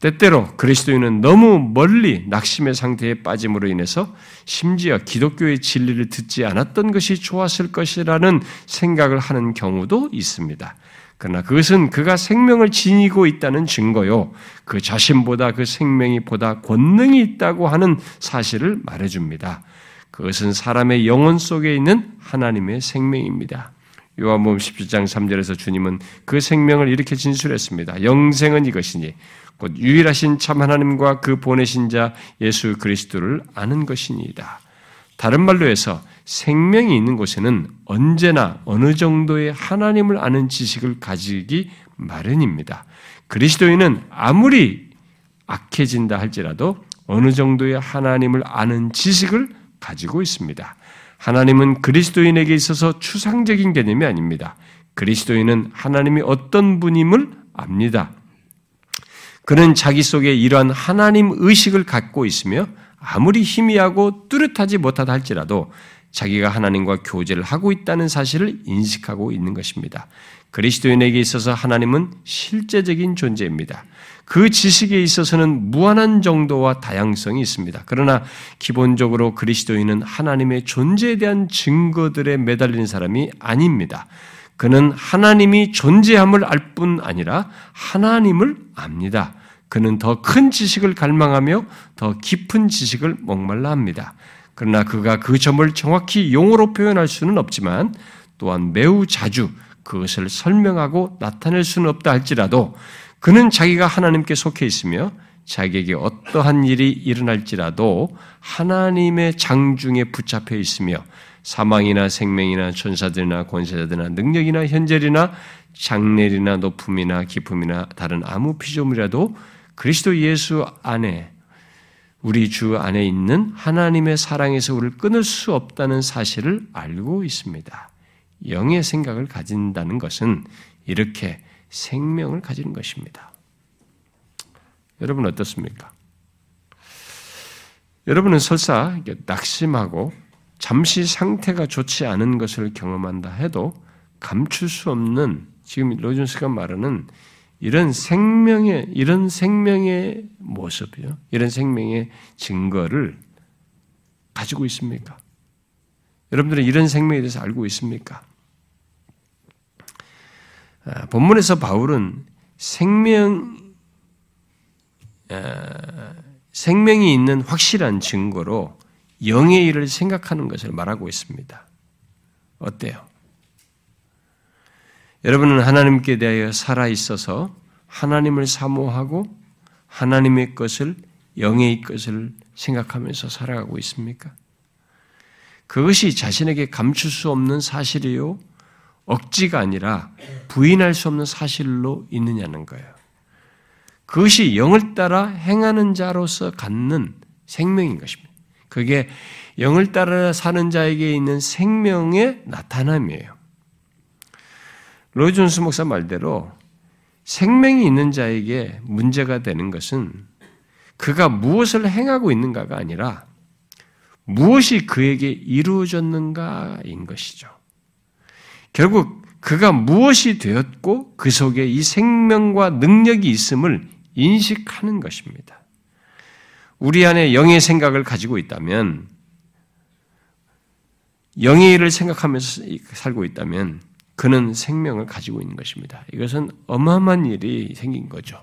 때때로 그리스도인은 너무 멀리 낙심의 상태에 빠짐으로 인해서 심지어 기독교의 진리를 듣지 않았던 것이 좋았을 것이라는 생각을 하는 경우도 있습니다. 그러나 그것은 그가 생명을 지니고 있다는 증거요. 그 자신보다 그 생명이 보다 권능이 있다고 하는 사실을 말해줍니다. 그것은 사람의 영혼 속에 있는 하나님의 생명입니다. 요한복음 17장 3절에서 주님은 그 생명을 이렇게 진술했습니다. 영생은 이것이니 곧 유일하신 참 하나님과 그 보내신 자 예수 그리스도를 아는 것이니이다. 다른 말로 해서 생명이 있는 곳에는 언제나 어느 정도의 하나님을 아는 지식을 가지기 마련입니다. 그리스도인은 아무리 악해진다 할지라도 어느 정도의 하나님을 아는 지식을 가지고 있습니다. 하나님은 그리스도인에게 있어서 추상적인 개념이 아닙니다. 그리스도인은 하나님이 어떤 분임을 압니다. 그는 자기 속에 이러한 하나님 의식을 갖고 있으며 아무리 희미하고 뚜렷하지 못하다 할지라도 자기가 하나님과 교제를 하고 있다는 사실을 인식하고 있는 것입니다. 그리스도인에게 있어서 하나님은 실제적인 존재입니다. 그 지식에 있어서는 무한한 정도와 다양성이 있습니다. 그러나 기본적으로 그리스도인은 하나님의 존재에 대한 증거들에 매달리는 사람이 아닙니다. 그는 하나님이 존재함을 알 뿐 아니라 하나님을 압니다. 그는 더 큰 지식을 갈망하며 더 깊은 지식을 목말라 합니다. 그러나 그가 그 점을 정확히 용어로 표현할 수는 없지만 또한 매우 자주 그것을 설명하고 나타낼 수는 없다 할지라도 그는 자기가 하나님께 속해 있으며 자기에게 어떠한 일이 일어날지라도 하나님의 장중에 붙잡혀 있으며 사망이나 생명이나 천사들이나 권세자들이나 능력이나 현재이나 장례이나 높음이나 기품이나 다른 아무 피조물이라도 그리스도 예수 안에 우리 주 안에 있는 하나님의 사랑에서 우리를 끊을 수 없다는 사실을 알고 있습니다. 영의 생각을 가진다는 것은 이렇게 생명을 가지는 것입니다. 여러분 어떻습니까? 여러분은 설사 낙심하고 잠시 상태가 좋지 않은 것을 경험한다 해도 감출 수 없는 지금 로준스가 말하는 이런 생명의 이런 생명의 모습이요, 이런 생명의 증거를 가지고 있습니까? 여러분들은 이런 생명에 대해서 알고 있습니까? 아, 본문에서 바울은 생명 아, 생명이 있는 확실한 증거로 영의 일을 생각하는 것을 말하고 있습니다. 어때요? 여러분은 하나님께 대하여 살아 있어서 하나님을 사모하고 하나님의 것을 영의 것을 생각하면서 살아가고 있습니까? 그것이 자신에게 감출 수 없는 사실이요 억지가 아니라 부인할 수 없는 사실로 있느냐는 거예요. 그것이 영을 따라 행하는 자로서 갖는 생명인 것입니다. 그게 영을 따라 사는 자에게 있는 생명의 나타남이에요. 로이 존스 목사 말대로 생명이 있는 자에게 문제가 되는 것은 그가 무엇을 행하고 있는가가 아니라 무엇이 그에게 이루어졌는가인 것이죠. 결국 그가 무엇이 되었고 그 속에 이 생명과 능력이 있음을 인식하는 것입니다. 우리 안에 영의 생각을 가지고 있다면, 영의 일을 생각하면서 살고 있다면, 그는 생명을 가지고 있는 것입니다. 이것은 어마어마한 일이 생긴 거죠.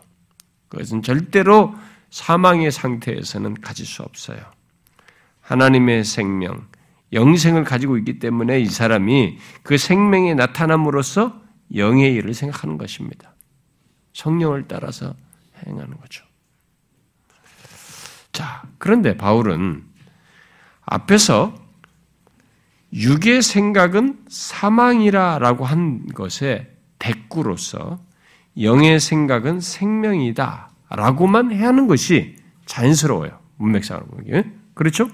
그것은 절대로 사망의 상태에서는 가질 수 없어요. 하나님의 생명, 영생을 가지고 있기 때문에 이 사람이 그 생명에 나타남으로써 영의 일을 생각하는 것입니다. 성령을 따라서 행하는 거죠. 자, 그런데 바울은 앞에서 육의 생각은 사망이라라고 한 것에 대꾸로서 영의 생각은 생명이다 라고만 해야 하는 것이 자연스러워요. 문맥상으로. 그렇죠?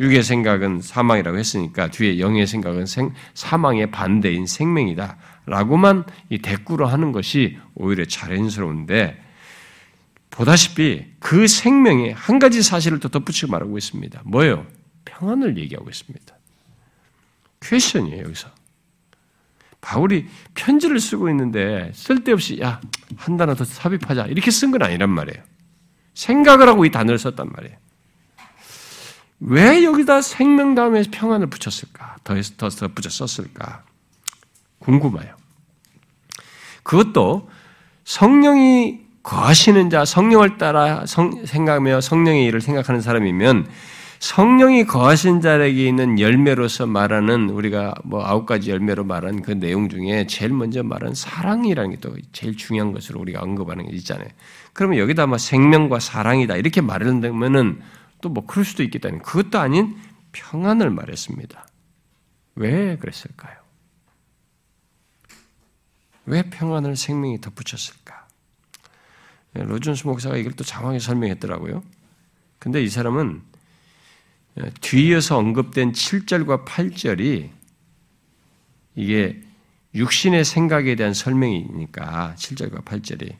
육의 생각은 사망이라고 했으니까 뒤에 영의 생각은 생, 사망의 반대인 생명이다 라고만 이 대꾸로 하는 것이 오히려 자연스러운데 보다시피 그 생명에 한 가지 사실을 더 덧붙이고 말하고 있습니다. 뭐예요? 평안을 얘기하고 있습니다. 퀘션이에요, 여기서. 바울이 편지를 쓰고 있는데 쓸데없이 야, 한 단어 더 삽입하자. 이렇게 쓴 건 아니란 말이에요. 생각을 하고 이 단어를 썼단 말이에요. 왜 여기다 생명 다음에 평안을 붙였을까? 더, 더, 더 붙여 썼을까? 궁금해요. 그것도 성령이 거하시는 자, 성령을 따라 성, 생각하며 성령의 일을 생각하는 사람이면 성령이 거하신 자에게 있는 열매로서 말하는 우리가 뭐 아홉 가지 열매로 말한 그 내용 중에 제일 먼저 말한 사랑이라는 게 또 제일 중요한 것으로 우리가 언급하는 게 있잖아요. 그러면 여기다 뭐 생명과 사랑이다 이렇게 말하면은 또 뭐 그럴 수도 있겠다는 그것도 아닌 평안을 말했습니다. 왜 그랬을까요? 왜 평안을 생명이 덧붙였을까? 예, 로준스 목사가 이걸 또 장황히 설명했더라고요. 근데 이 사람은 예, 뒤이어서 언급된 7절과 8절이 이게 육신의 생각에 대한 설명이니까 7절과 8절이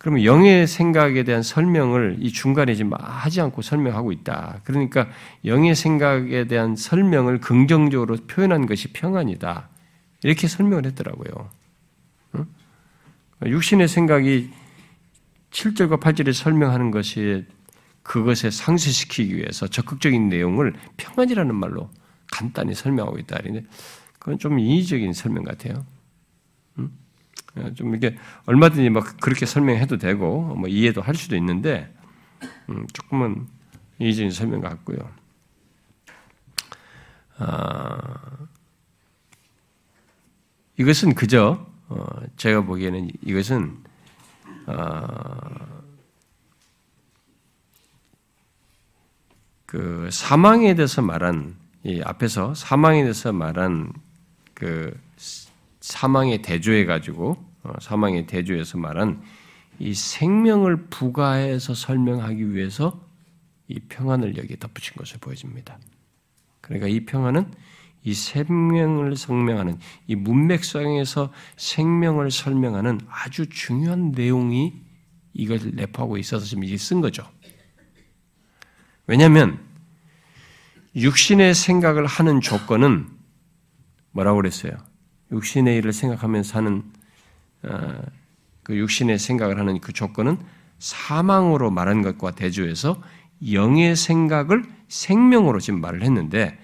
그러면 영의 생각에 대한 설명을 이 중간에 지금 하지 않고 설명하고 있다. 그러니까 영의 생각에 대한 설명을 긍정적으로 표현한 것이 평안이다. 이렇게 설명을 했더라고요. 육신의 생각이 7절과 8절에 설명하는 것이 그것에 상쇄시키기 위해서 적극적인 내용을 평안이라는 말로 간단히 설명하고 있다. 그건 좀 인위적인 설명 같아요. 좀 이렇게 얼마든지 막 그렇게 설명해도 되고 뭐 이해도 할 수도 있는데 음, 조금은 이의적인 설명 같고요. 아, 이것은 그저 어, 제가 보기에는 이것은 어, 그 사망에 대해서 말한 이 앞에서 사망에 대해서 말한 그 사망의 대조해 가지고 어, 사망의 대조에서 말한 이 생명을 부가해서 설명하기 위해서 이 평안을 여기 덧붙인 것을 보여집니다. 그러니까 이 평안은 이 생명을 설명하는 이 문맥상에서 생명을 설명하는 아주 중요한 내용이 이걸 내포하고 있어서 지금 이게 쓴 거죠. 왜냐하면 육신의 생각을 하는 조건은 뭐라고 그랬어요? 육신의 일을 생각하면서 하는 어, 그 육신의 생각을 하는 그 조건은 사망으로 말한 것과 대조해서 영의 생각을 생명으로 지금 말을 했는데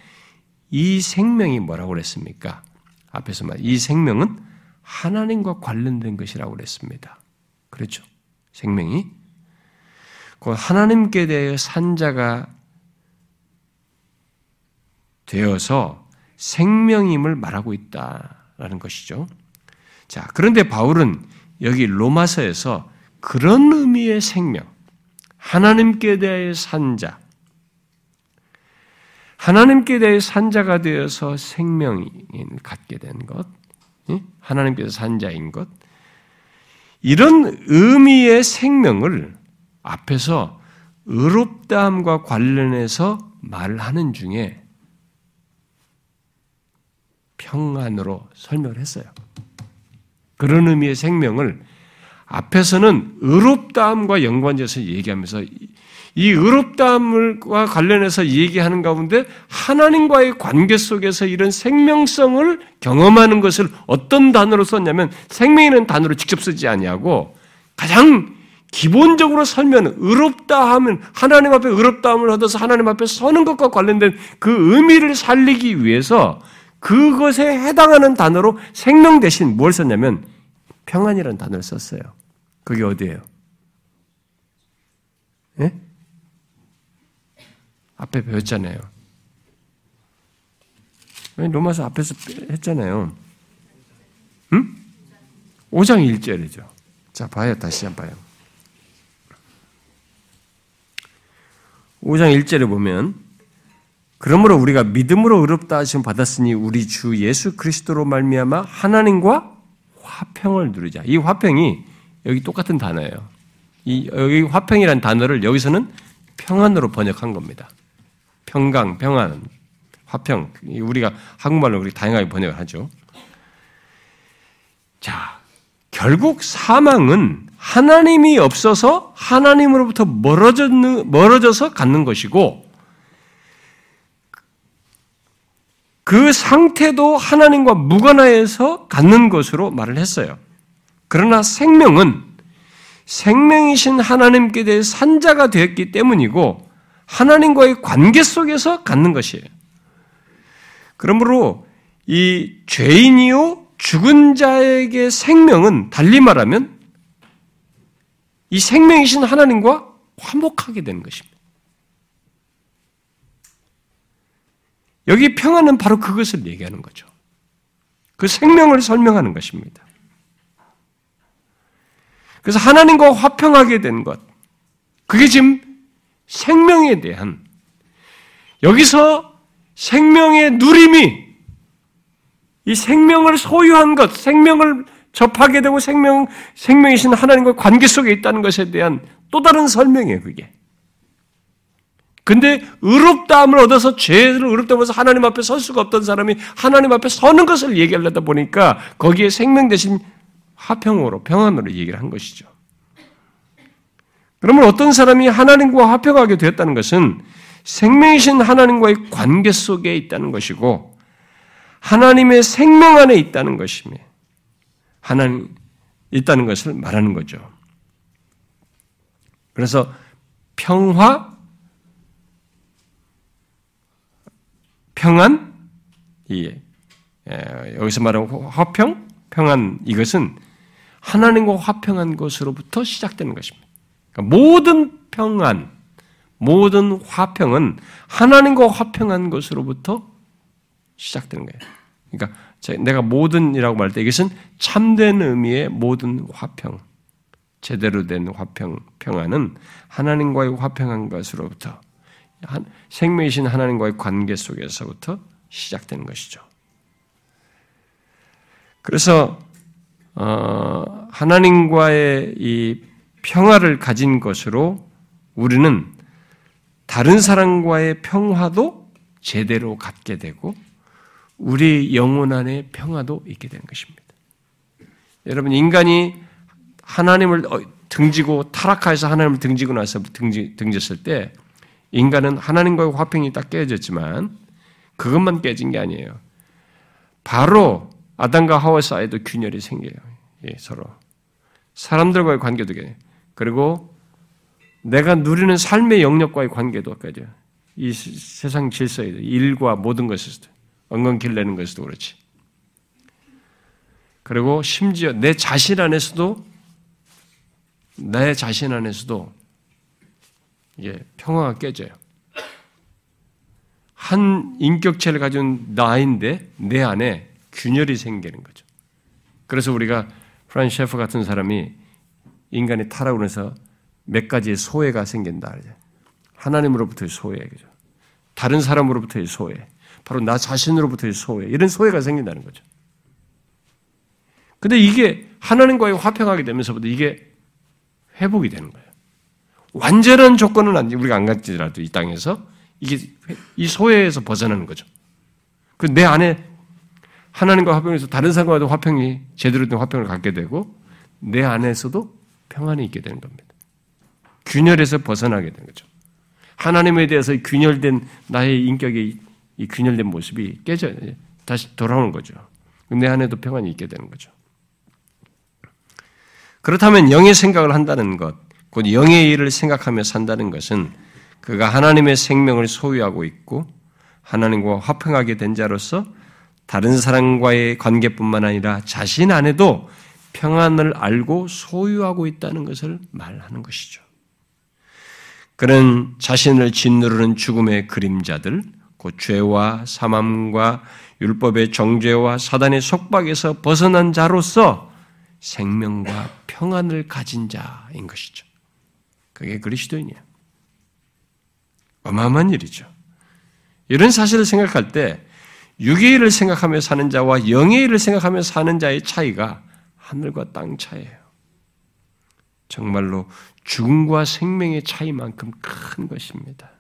이 생명이 뭐라고 그랬습니까? 앞에서 말, 이 생명은 하나님과 관련된 것이라고 그랬습니다. 그렇죠? 생명이. 그 하나님께 대해 산자가 되어서 생명임을 말하고 있다라는 것이죠. 자, 그런데 바울은 여기 로마서에서 그런 의미의 생명, 하나님께 대해 산자, 하나님께 대해 산자가 되어서 생명을 갖게 된 것, 하나님께서 산자인 것, 이런 의미의 생명을 앞에서 의롭다함과 관련해서 말하는 중에 평안으로 설명을 했어요. 그런 의미의 생명을 앞에서는 의롭다함과 연관돼서 얘기하면서 이 의롭다함과 관련해서 얘기하는 가운데 하나님과의 관계 속에서 이런 생명성을 경험하는 것을 어떤 단어로 썼냐면 생명이라는 단어로 직접 쓰지 아니하고 가장 기본적으로 설명 의롭다 하면 하나님 앞에 의롭다함을 얻어서 하나님 앞에 서는 것과 관련된 그 의미를 살리기 위해서 그것에 해당하는 단어로 생명 대신 뭘 썼냐면 평안이라는 단어를 썼어요. 그게 어디예요? 예? 앞에 배웠잖아요. 로마서 앞에서 했잖아요. 응? 5장 1절이죠. 자, 봐요. 다시 한번 봐요. 5장 1절에 보면 그러므로 우리가 믿음으로 의롭다 하심 받았으니 우리 주 예수 그리스도로 말미암아 하나님과 화평을 누리자. 이 화평이 여기 똑같은 단어예요. 이 여기 화평이라는 단어를 여기서는 평안으로 번역한 겁니다. 평강, 평안, 화평. 우리가 한국말로 우리 다양하게 번역을 하죠. 자, 결국 사망은 하나님이 없어서 하나님으로부터 멀어져서 갖는 것이고, 그 상태도 하나님과 무관하여서 갖는 것으로 말을 했어요. 그러나 생명은 생명이신 하나님께 대해 산자가 되었기 때문이고, 하나님과의 관계 속에서 갖는 것이에요. 그러므로 이 죄인이요 죽은 자에게 생명은 달리 말하면 이 생명이신 하나님과 화목하게 되는 것입니다. 여기 평안은 바로 그것을 얘기하는 거죠. 그 생명을 설명하는 것입니다. 그래서 하나님과 화평하게 된 것. 그게 지금 생명에 대한 여기서 생명의 누림이 이 생명을 소유한 것, 생명을 접하게 되고 생명 생명이신 하나님과 관계 속에 있다는 것에 대한 또 다른 설명이에요, 그게. 근데 의롭다함을 얻어서 죄를 의롭다면서 하나님 앞에 설 수가 없던 사람이 하나님 앞에 서는 것을 얘기하려다 보니까 거기에 생명 대신 화평으로 평안으로 얘기를 한 것이죠. 그러면 어떤 사람이 하나님과 화평하게 되었다는 것은 생명이신 하나님과의 관계 속에 있다는 것이고 하나님의 생명 안에 있다는 것이며 하나님 있다는 것을 말하는 거죠. 그래서 평화, 평안, 이 여기서 말하는 화평, 평안 이것은 하나님과 화평한 것으로부터 시작되는 것입니다. 그러니까 모든 평안, 모든 화평은 하나님과 화평한 것으로부터 시작되는 거예요. 그러니까 내가 모든이라고 말할 때 이것은 참된 의미의 모든 화평, 제대로 된 화평, 평안은 하나님과의 화평한 것으로부터 생명이신 하나님과의 관계 속에서부터 시작되는 것이죠. 그래서 어, 하나님과의 이 평화를 가진 것으로 우리는 다른 사람과의 평화도 제대로 갖게 되고 우리 영혼 안에 평화도 있게 되는 것입니다. 여러분 인간이 하나님을 어, 등지고 타락하여서 하나님을 등지고 나서 등지, 등졌을 때 인간은 하나님과의 화평이 딱 깨졌지만 그것만 깨진 게 아니에요. 바로 아담과 하와 사이도 균열이 생겨요. 예, 서로 사람들과의 관계도 게 그리고 내가 누리는 삶의 영역과의 관계도 까지 이 세상 질서에 일과 모든 것에서도 엉겅길 내는 것에도 그렇지. 그리고 심지어 내 자신 안에서도 내 자신 안에서도 이게 평화가 깨져요. 한 인격체를 가진 나인데 내 안에 균열이 생기는 거죠. 그래서 우리가 프란 셰프 같은 사람이 인간이 타락을 해서 몇 가지의 소외가 생긴다. 하나님으로부터의 소외, 그죠? 다른 사람으로부터의 소외, 바로 나 자신으로부터의 소외, 이런 소외가 생긴다는 거죠. 근데 이게 하나님과의 화평하게 되면서부터 이게 회복이 되는 거예요. 완전한 조건은 아니 우리가 안 갖지라도 이 땅에서 이게 이 소외에서 벗어나는 거죠. 그 내 안에 하나님과 화평에서 다른 사람과도 화평이 제대로 된 화평을 갖게 되고 내 안에서도 평안이 있게 되는 겁니다. 균열에서 벗어나게 되는 거죠. 하나님에 대해서 균열된 나의 인격의 이 균열된 모습이 깨져 다시 돌아오는 거죠. 내 안에도 평안이 있게 되는 거죠. 그렇다면 영의 생각을 한다는 것, 곧 영의 일을 생각하며 산다는 것은 그가 하나님의 생명을 소유하고 있고 하나님과 화평하게 된 자로서 다른 사람과의 관계뿐만 아니라 자신 안에도 평안을 알고 소유하고 있다는 것을 말하는 것이죠. 그는 자신을 짓누르는 죽음의 그림자들, 곧 죄와 사망과 율법의 정죄와 사단의 속박에서 벗어난 자로서 생명과 평안을 가진 자인 것이죠. 그게 그리스도인이에요. 어마어마한 일이죠. 이런 사실을 생각할 때 육의 일을 생각하며 사는 자와 영의 일을 생각하며 사는 자의 차이가 하늘과 땅 차이예요. 정말로 죽음과 생명의 차이만큼 큰 것입니다.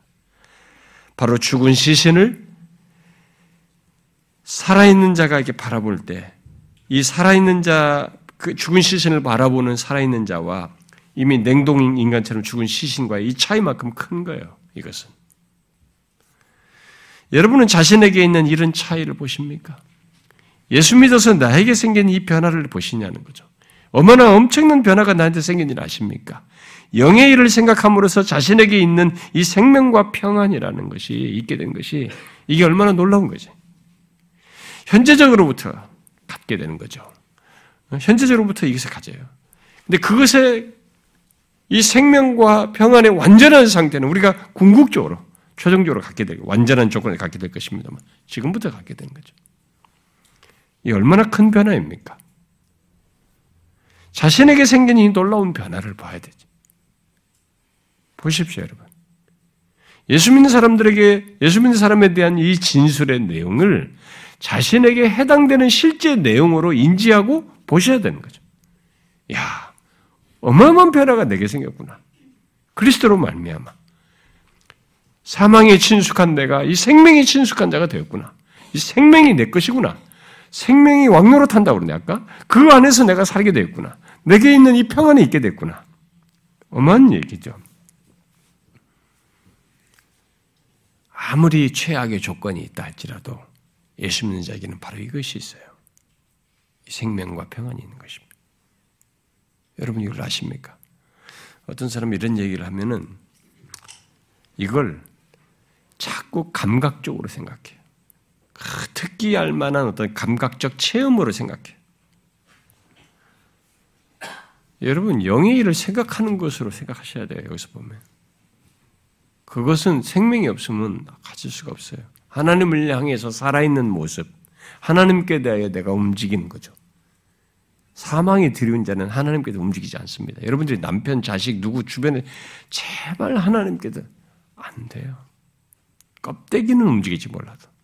바로 죽은 시신을 살아있는 자가 이렇게 바라볼 때, 이 살아있는 자, 그 죽은 시신을 바라보는 살아있는 자와 이미 냉동 인간처럼 죽은 시신과의 이 차이만큼 큰 거예요, 이것은. 여러분은 자신에게 있는 이런 차이를 보십니까? 예수 믿어서 나에게 생긴 이 변화를 보시냐는 거죠. 얼마나 엄청난 변화가 나한테 생긴지 아십니까? 영의 일을 생각함으로써 자신에게 있는 이 생명과 평안이라는 것이 있게 된 것이 이게 얼마나 놀라운 거지. 현재적으로부터 갖게 되는 거죠. 현재적으로부터 이것을 가져요. 근데 그것에 이 생명과 평안의 완전한 상태는 우리가 궁극적으로 최종적으로 갖게 될 완전한 조건을 갖게 될 것입니다만 지금부터 갖게 되는 거죠. 이 얼마나 큰 변화입니까? 자신에게 생긴 이 놀라운 변화를 봐야 되지. 보십시오, 여러분. 예수 믿는 사람들에게, 예수 믿는 사람에 대한 이 진술의 내용을 자신에게 해당되는 실제 내용으로 인지하고 보셔야 되는 거죠. 야, 어마어마한 변화가 내게 생겼구나. 그리스도로 말미암아. 사망에 친숙한 내가 이 생명에 친숙한 자가 되었구나. 이 생명이 내 것이구나. 생명이 왕노로 탄다고 그러네, 아까? 그 안에서 내가 살게 되었구나. 내게 있는 이 평안이 있게 됐구나. 어마한 얘기죠. 아무리 최악의 조건이 있다 할지라도 예수 믿는 자에게는 바로 이것이 있어요. 생명과 평안이 있는 것입니다. 여러분 이걸 아십니까? 어떤 사람이 이런 얘기를 하면은 이걸 자꾸 감각적으로 생각해요. 특기할 만한 어떤 감각적 체험으로 생각해요. 여러분, 영의 일을 생각하는 것으로 생각하셔야 돼요, 여기서 보면. 그것은 생명이 없으면 가질 수가 없어요. 하나님을 향해서 살아있는 모습, 하나님께 대하여 내가 움직이는 거죠. 사망이 들여온 자는 하나님께도 움직이지 않습니다. 여러분들이 남편, 자식, 누구 주변에 제발 하나님께도 안 돼요. 껍데기는 움직이지 몰라도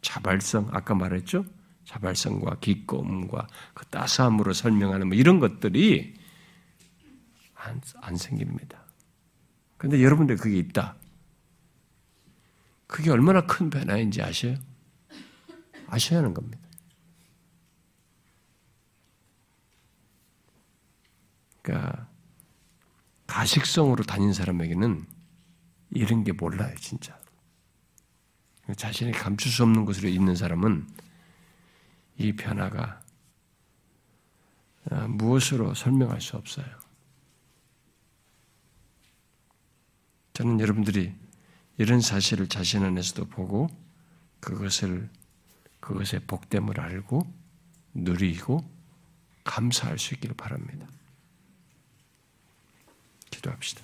자발성 아까 말했죠? 자발성과 기꺼움과 그 따스함으로 설명하는 뭐 이런 것들이 안, 안 생깁니다. 근데 여러분들 그게 있다. 그게 얼마나 큰 변화인지 아셔요? 아셔야 하는 겁니다. 그러니까 가식성으로 다닌 사람에게는 이런 게 몰라요, 진짜. 자신이 감출 수 없는 곳으로 있는 사람은 이 변화가 아, 무엇으로 설명할 수 없어요. 저는 여러분들이 이런 사실을 자신 안에서도 보고 그것을 그것의 복됨을 알고 누리고 감사할 수 있기를 바랍니다. 기도합시다.